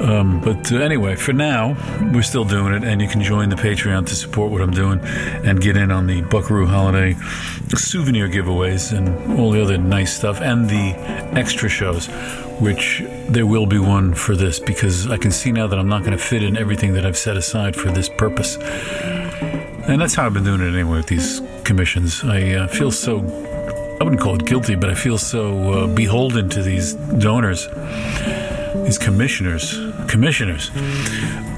Um, but uh, anyway, for now, we're still doing it, and you can join the Patreon to support what I'm doing and get in on the Buckaroo Holiday souvenir giveaways and all the other nice stuff and the extra shows, which there will be one for this because I can see now that I'm not going to fit in everything that I've set aside for this purpose. And that's how I've been doing it anyway with these commissions. I uh, feel so, I wouldn't call it guilty, but I feel so uh, beholden to these donors these commissioners. Commissioners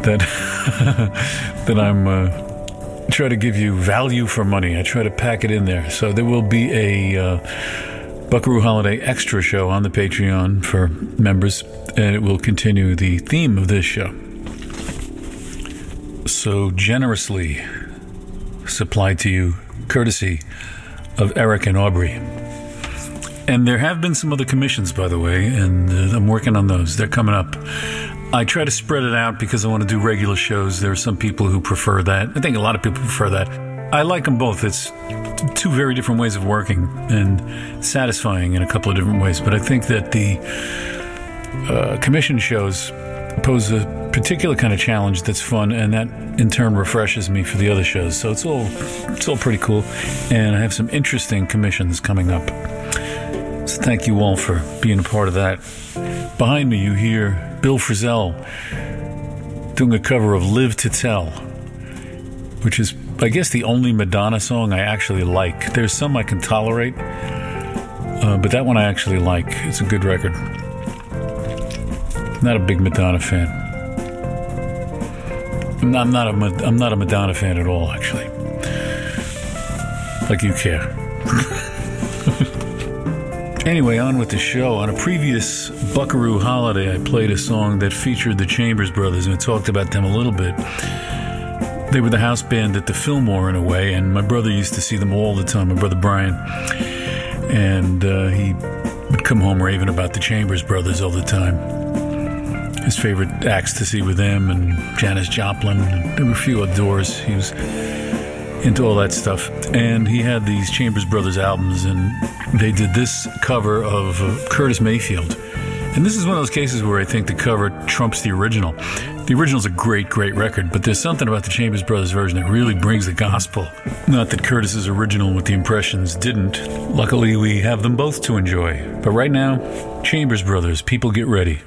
that that I'm uh, try to give you value for money. I try to pack it in there. So there will be a uh, Buckaroo Holiday extra show on the Patreon for members, and it will continue the theme of this show. So generously supplied to you, courtesy of Eric and Aubrey. And there have been some other commissions, by the way, and uh, I'm working on those. They're coming up. I try to spread it out because I want to do regular shows. There are some people who prefer that. I think a lot of people prefer that. I like them both. It's two very different ways of working and satisfying in a couple of different ways. But I think that the uh, commission shows pose a particular kind of challenge that's fun, and that in turn refreshes me for the other shows. So it's all it's all pretty cool, and I have some interesting commissions coming up. So thank you all for being a part of that. Behind me, you hear Bill Frisell doing a cover of "Live to Tell," which is, I guess, the only Madonna song I actually like. There's some I can tolerate, uh, but that one I actually like. It's a good record. Not a big Madonna fan. I'm not, I'm not a I'm not a Madonna fan at all, actually. Like you care. anyway, on with the show. On a previous Buckaroo holiday, I played a song that featured the Chambers Brothers and talked about them a little bit. They were the house band at the Fillmore in a way, and my brother used to see them all the time. My brother Brian, and uh, he would come home raving about the Chambers Brothers all the time his favorite acts to see with them and Janis Joplin. There were a few outdoors. He was into all that stuff. And he had these Chambers Brothers albums, and they did this cover of uh, Curtis Mayfield. And this is one of those cases where I think the cover trumps the original. The original's a great, great record, but there's something about the Chambers Brothers version that really brings the gospel. Not that Curtis's original with the impressions didn't. Luckily, we have them both to enjoy. But right now, Chambers Brothers, people get ready.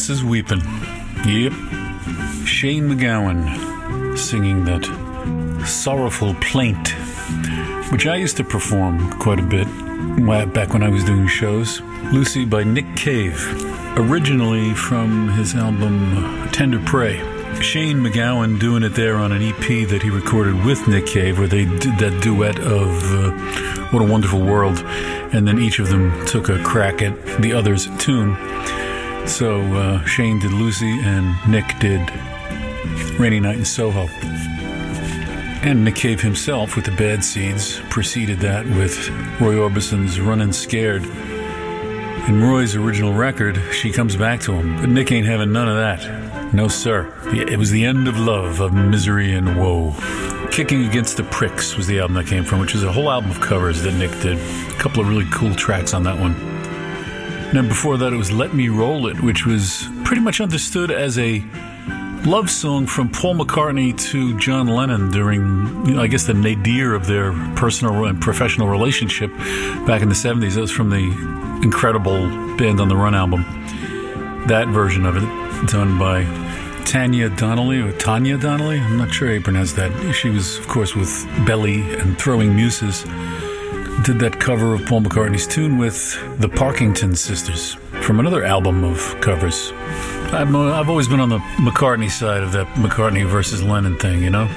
Alice is Weeping. Yep. Shane MacGowan singing that sorrowful plaint, which I used to perform quite a bit back when I was doing shows. Lucy by Nick Cave, originally from his album Tender Prey. Shane MacGowan doing it there on an EP that he recorded with Nick Cave, where they did that duet of uh, What a Wonderful World, and then each of them took a crack at the other's tune. So uh, Shane did Lucy and Nick did Rainy Night in Soho. And Nick Cave himself with the Bad Seeds preceded that with Roy Orbison's Runnin' Scared. In Roy's original record, she comes back to him, but Nick ain't having none of that. No, sir. It was the end of love, of misery and woe. Kicking Against the Pricks was the album that came from, which is a whole album of covers that Nick did. A couple of really cool tracks on that one. Then before that, it was Let Me Roll It, which was pretty much understood as a love song from Paul McCartney to John Lennon during, you know, I guess the nadir of their personal and professional relationship back in the 70s. That was from the incredible Band on the Run album. That version of it, done by Tanya Donelly or Tanya Donelly. I'm not sure how you pronounce that. She was, of course, with Belly and Throwing Muses. Did that cover of Paul McCartney's tune with the Parkington Sisters from another album of covers. I'm, uh, I've always been on the McCartney side of that McCartney versus Lennon thing, you know?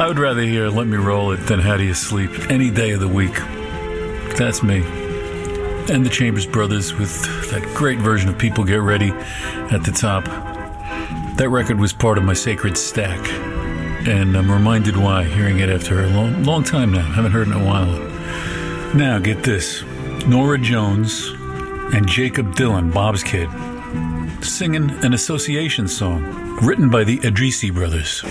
I would rather hear Let Me Roll It than How Do You Sleep any day of the week. That's me. And the Chambers Brothers with that great version of People Get Ready at the top. That record was part of my sacred stack. And I'm reminded why, hearing it after a long, long time now. haven't heard in a while. Now, get this Norah Jones and Jakob Dylan, Bob's kid, singing an association song written by the Addrisi brothers.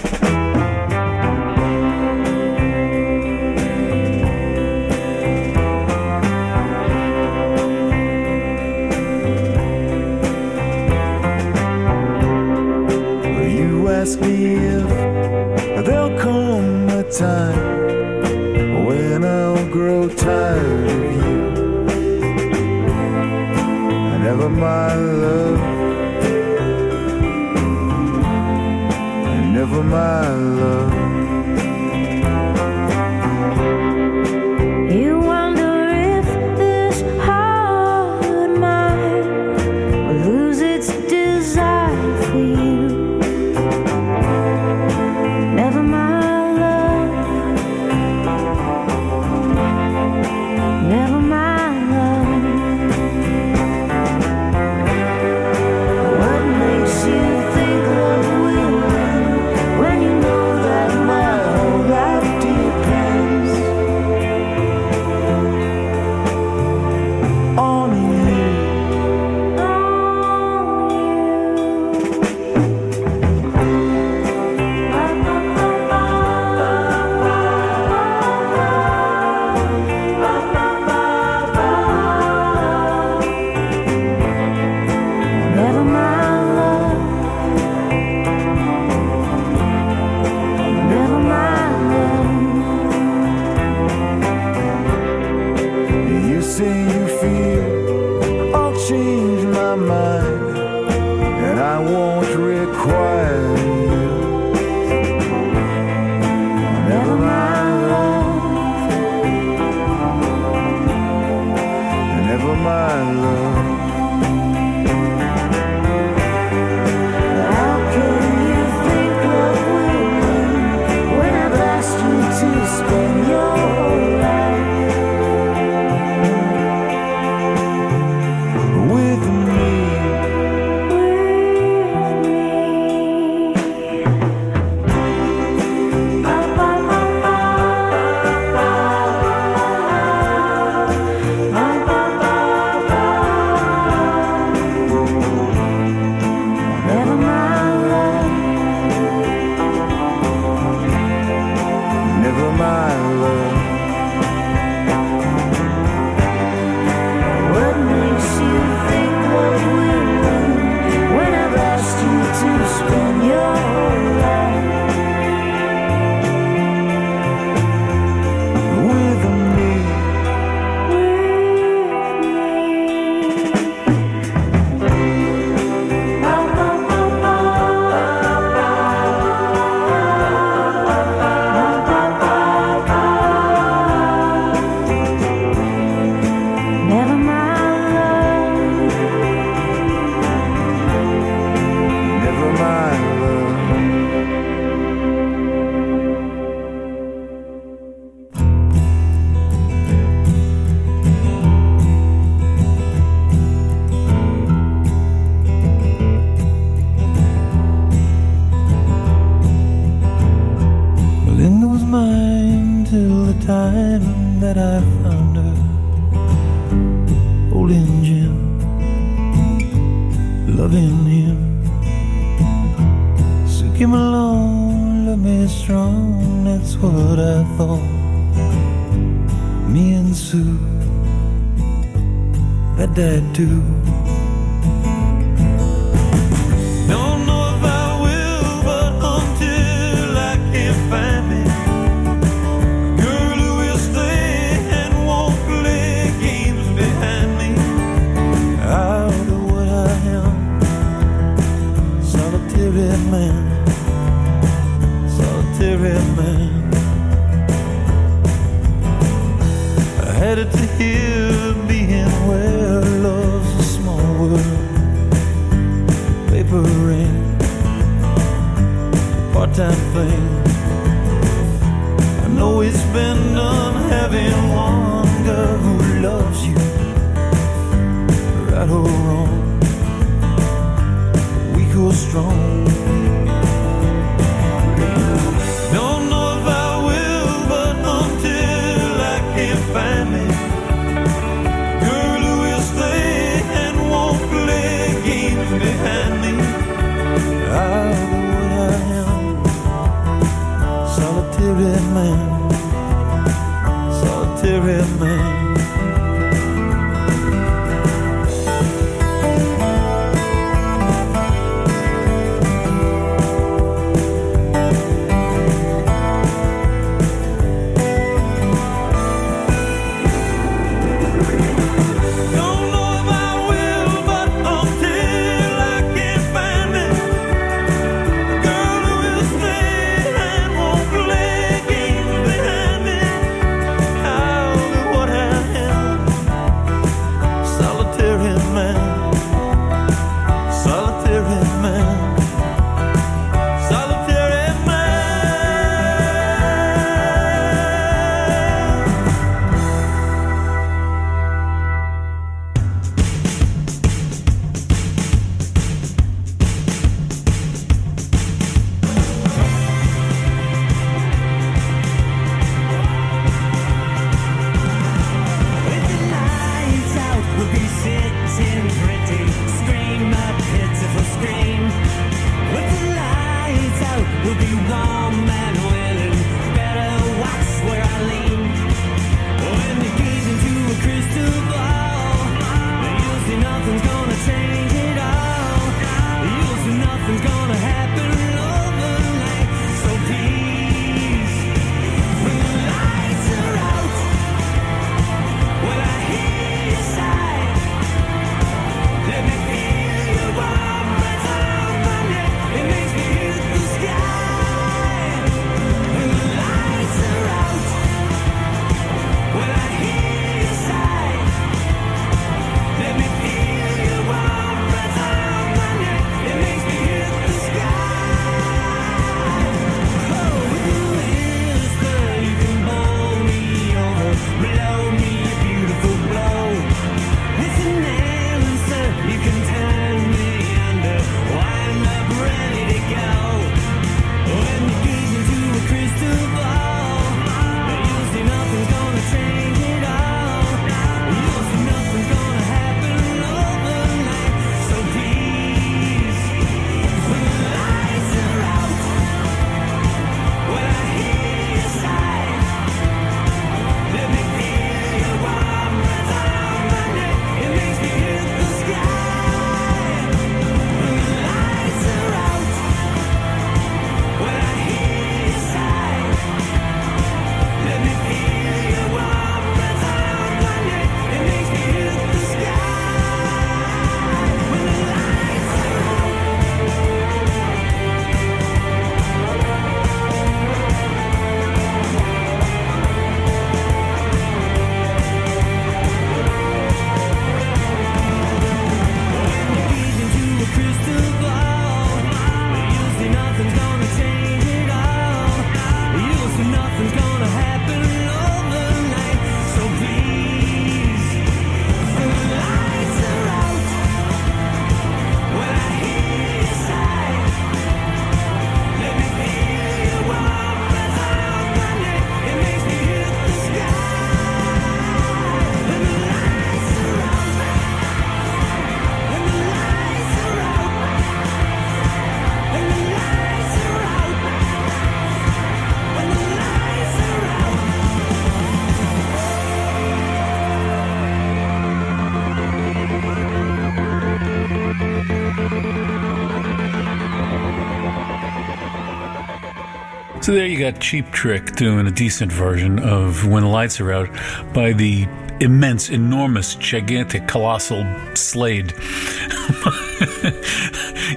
So there you got Cheap Trick doing a decent version of When the Lights Are Out by the immense, enormous, gigantic, colossal Slade.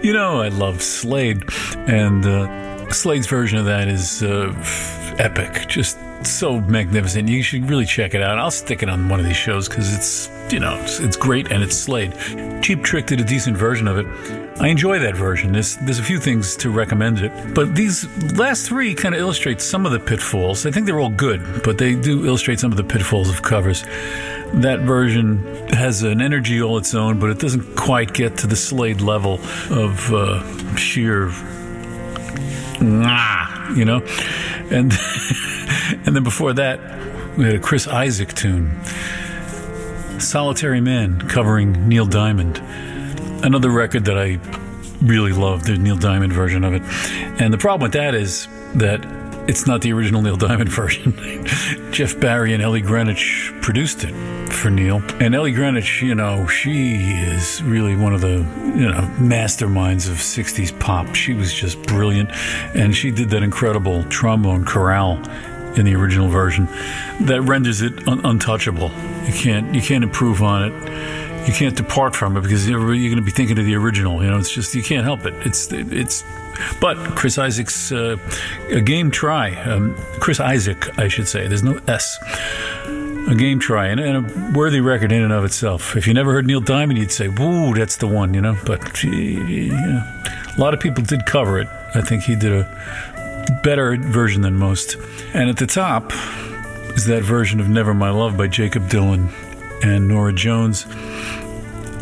you know, I love Slade, and uh, Slade's version of that is uh, epic. Just so magnificent. You should really check it out. I'll stick it on one of these shows because it's, you know, it's, it's great and it's Slade. Cheap Trick did a decent version of it. I enjoy that version. There's, there's a few things to recommend it. But these last three kind of illustrate some of the pitfalls. I think they're all good, but they do illustrate some of the pitfalls of covers. That version has an energy all its own, but it doesn't quite get to the Slade level of uh, sheer Mwah, you know? And and then before that, we had a Chris Isaak tune. Solitary Man covering Neil Diamond. Another record that I really love, the Neil Diamond version of it. And the problem with that is that it's not the original Neil Diamond version. Jeff Barry and Ellie Greenwich produced it for Neil. And Ellie Greenwich, you know, she is really one of the, you know, masterminds of 60s pop. She was just brilliant. And she did that incredible trombone chorale in the original version that renders it un- untouchable. You can't you can't improve on it. You can't depart from it because you're, going to be thinking of the original. You know, it's just you can't help it. It's it's. But Chris Isaak's uh, a game try. Um, Chris Isaak, I should say. There's no S. A game try and, and a worthy record in and of itself. If you never heard Neil Diamond, you'd say, "Woo, that's the one," you know. But yeah. a lot of people did cover it. I think he did a better version than most. And at the top is that version of Never My Love by Jakob Dylan and Norah Jones,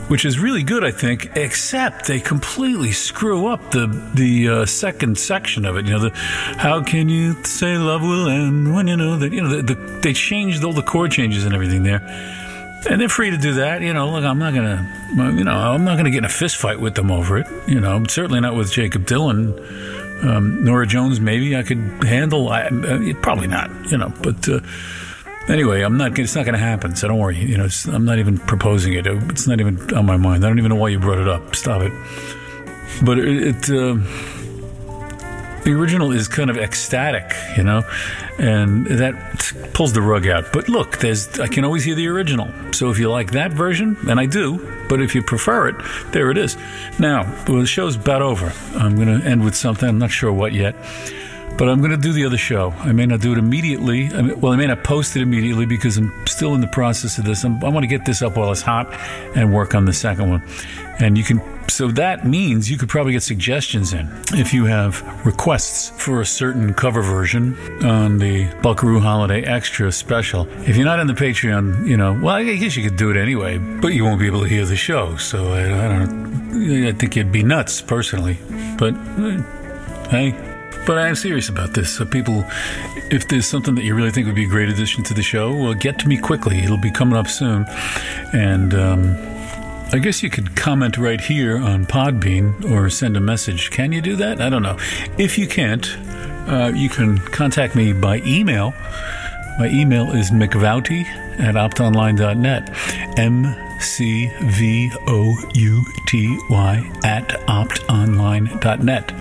which is really good, I think, except they completely screw up the the uh, second section of it. You know, the how can you say love will end when you know that you know the, the, they changed all the chord changes and everything there. And they're free to do that, you know. Look, I'm not gonna, you know, I'm not gonna get in a fist fight with them over it, you know. Certainly not with Jakob Dylan. Um, Norah Jones, maybe I could handle. I, uh, probably not, you know. But uh, anyway, I'm not. It's not going to happen. So don't worry. You know, I'm not even proposing it. It's not even on my mind. I don't even know why you brought it up. Stop it. But it. it uh, the original is kind of ecstatic, you know, and that pulls the rug out. But look, there's I can always hear the original. So if you like that version, and I do, but if you prefer it, there it is. Now, well, the show's about over. I'm going to end with something. I'm not sure what yet. But I'm going to do the other show. I may not do it immediately. I well, I may not post it immediately because I'm still in the process of this. I'm, I want to get this up while it's hot and work on the second one. And you can, so that means you could probably get suggestions in if you have requests for a certain cover version on the Buckaroo Holiday Extra special. If you're not in the Patreon, you know, well, I guess you could do it anyway, but you won't be able to hear the show. So I, I don't, I think you'd be nuts personally. But hey. But I am serious about this. So, people, if there's something that you really think would be a great addition to the show, well, get to me quickly. It'll be coming up soon. And um, I guess you could comment right here on Podbean or send a message. Can you do that? I don't know. If you can't, uh, you can contact me by email. My email is mcvouty at optonline.net. M C V O U T Y at optonline.net.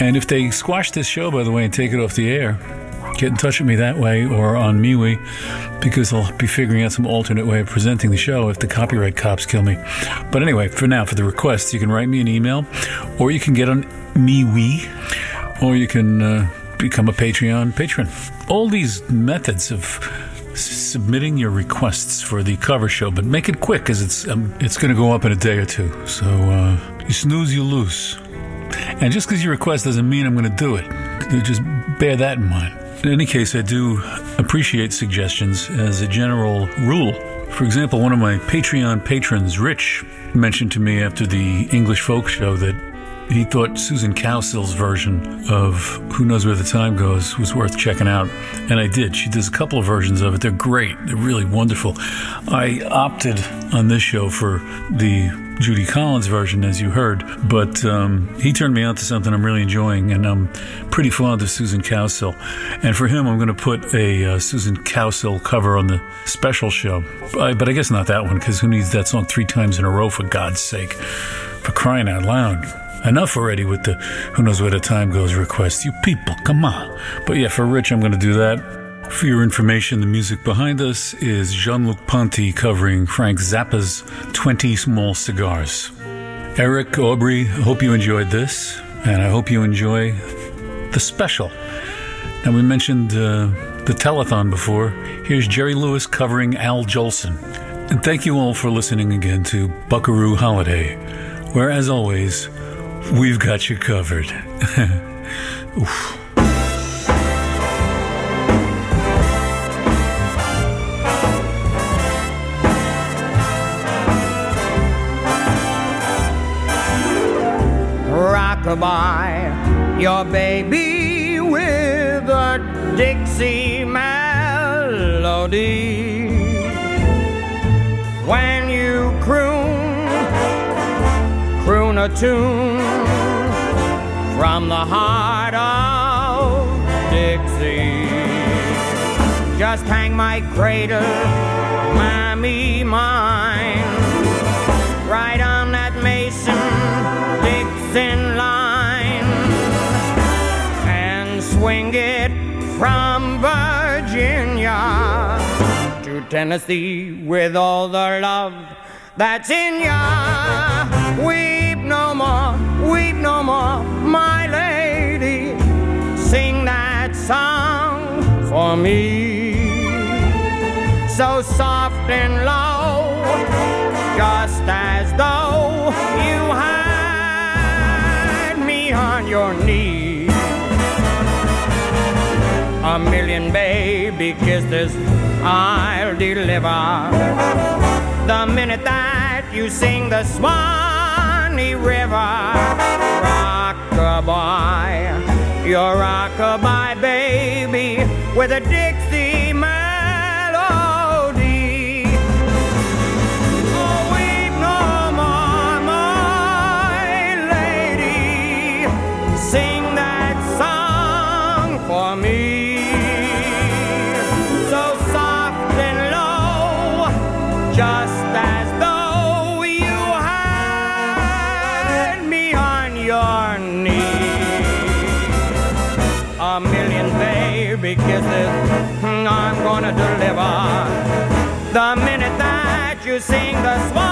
And if they squash this show, by the way, and take it off the air, get in touch with me that way or on MeWe because I'll be figuring out some alternate way of presenting the show if the copyright cops kill me. But anyway, for now, for the requests, you can write me an email or you can get on MeWe or you can uh, become a Patreon patron. All these methods of submitting your requests for the cover show, but make it quick because it's um, it's going to go up in a day or two. So uh, you snooze, you lose. And just because you request doesn't mean I'm going to do it. Just bear that in mind. In any case, I do appreciate suggestions as a general rule. For example, one of my Patreon patrons, Rich, mentioned to me after the English folk show that he thought Susan Cowsill's version of Who Knows Where the Time Goes was worth checking out. And I did. She does a couple of versions of it. They're great. They're really wonderful. I opted on this show for the Judy Collins version, as you heard, but um, he turned me on to something I'm really enjoying, and I'm pretty fond of Susan Cowsill. And for him, I'm going to put a uh, Susan Cowsill cover on the special show. I, but I guess not that one, because who needs that song three times in a row, for God's sake? For crying out loud. enough already with the who knows where the time goes request. You people, come on. But yeah, for Rich, I'm going to do that. For your information, the music behind us is Jean Luc Ponty covering Frank Zappa's 20 Small Cigars. Eric Aubrey, I hope you enjoyed this, and I hope you enjoy the special. Now, we mentioned uh, the telethon before. Here's Jerry Lewis covering Al Jolson. And thank you all for listening again to Buckaroo Holiday, where, as always, we've got you covered. Rockabye your baby with a Dixie melody. When you croon, croon a tune from the heart of Dixie. Just hang my cradle, mammy mine, Dixon line, and swing it from Virginia to Tennessee with all the love that's in ya. Weep no more, weep no more, my lady. Sing that song for me. So soft and low, just as though you on your knee. A million baby kisses I'll deliver the minute that you sing the Swanee River. Rockabye, your rockabye baby with a Dixie gonna the minute that you sing the swan.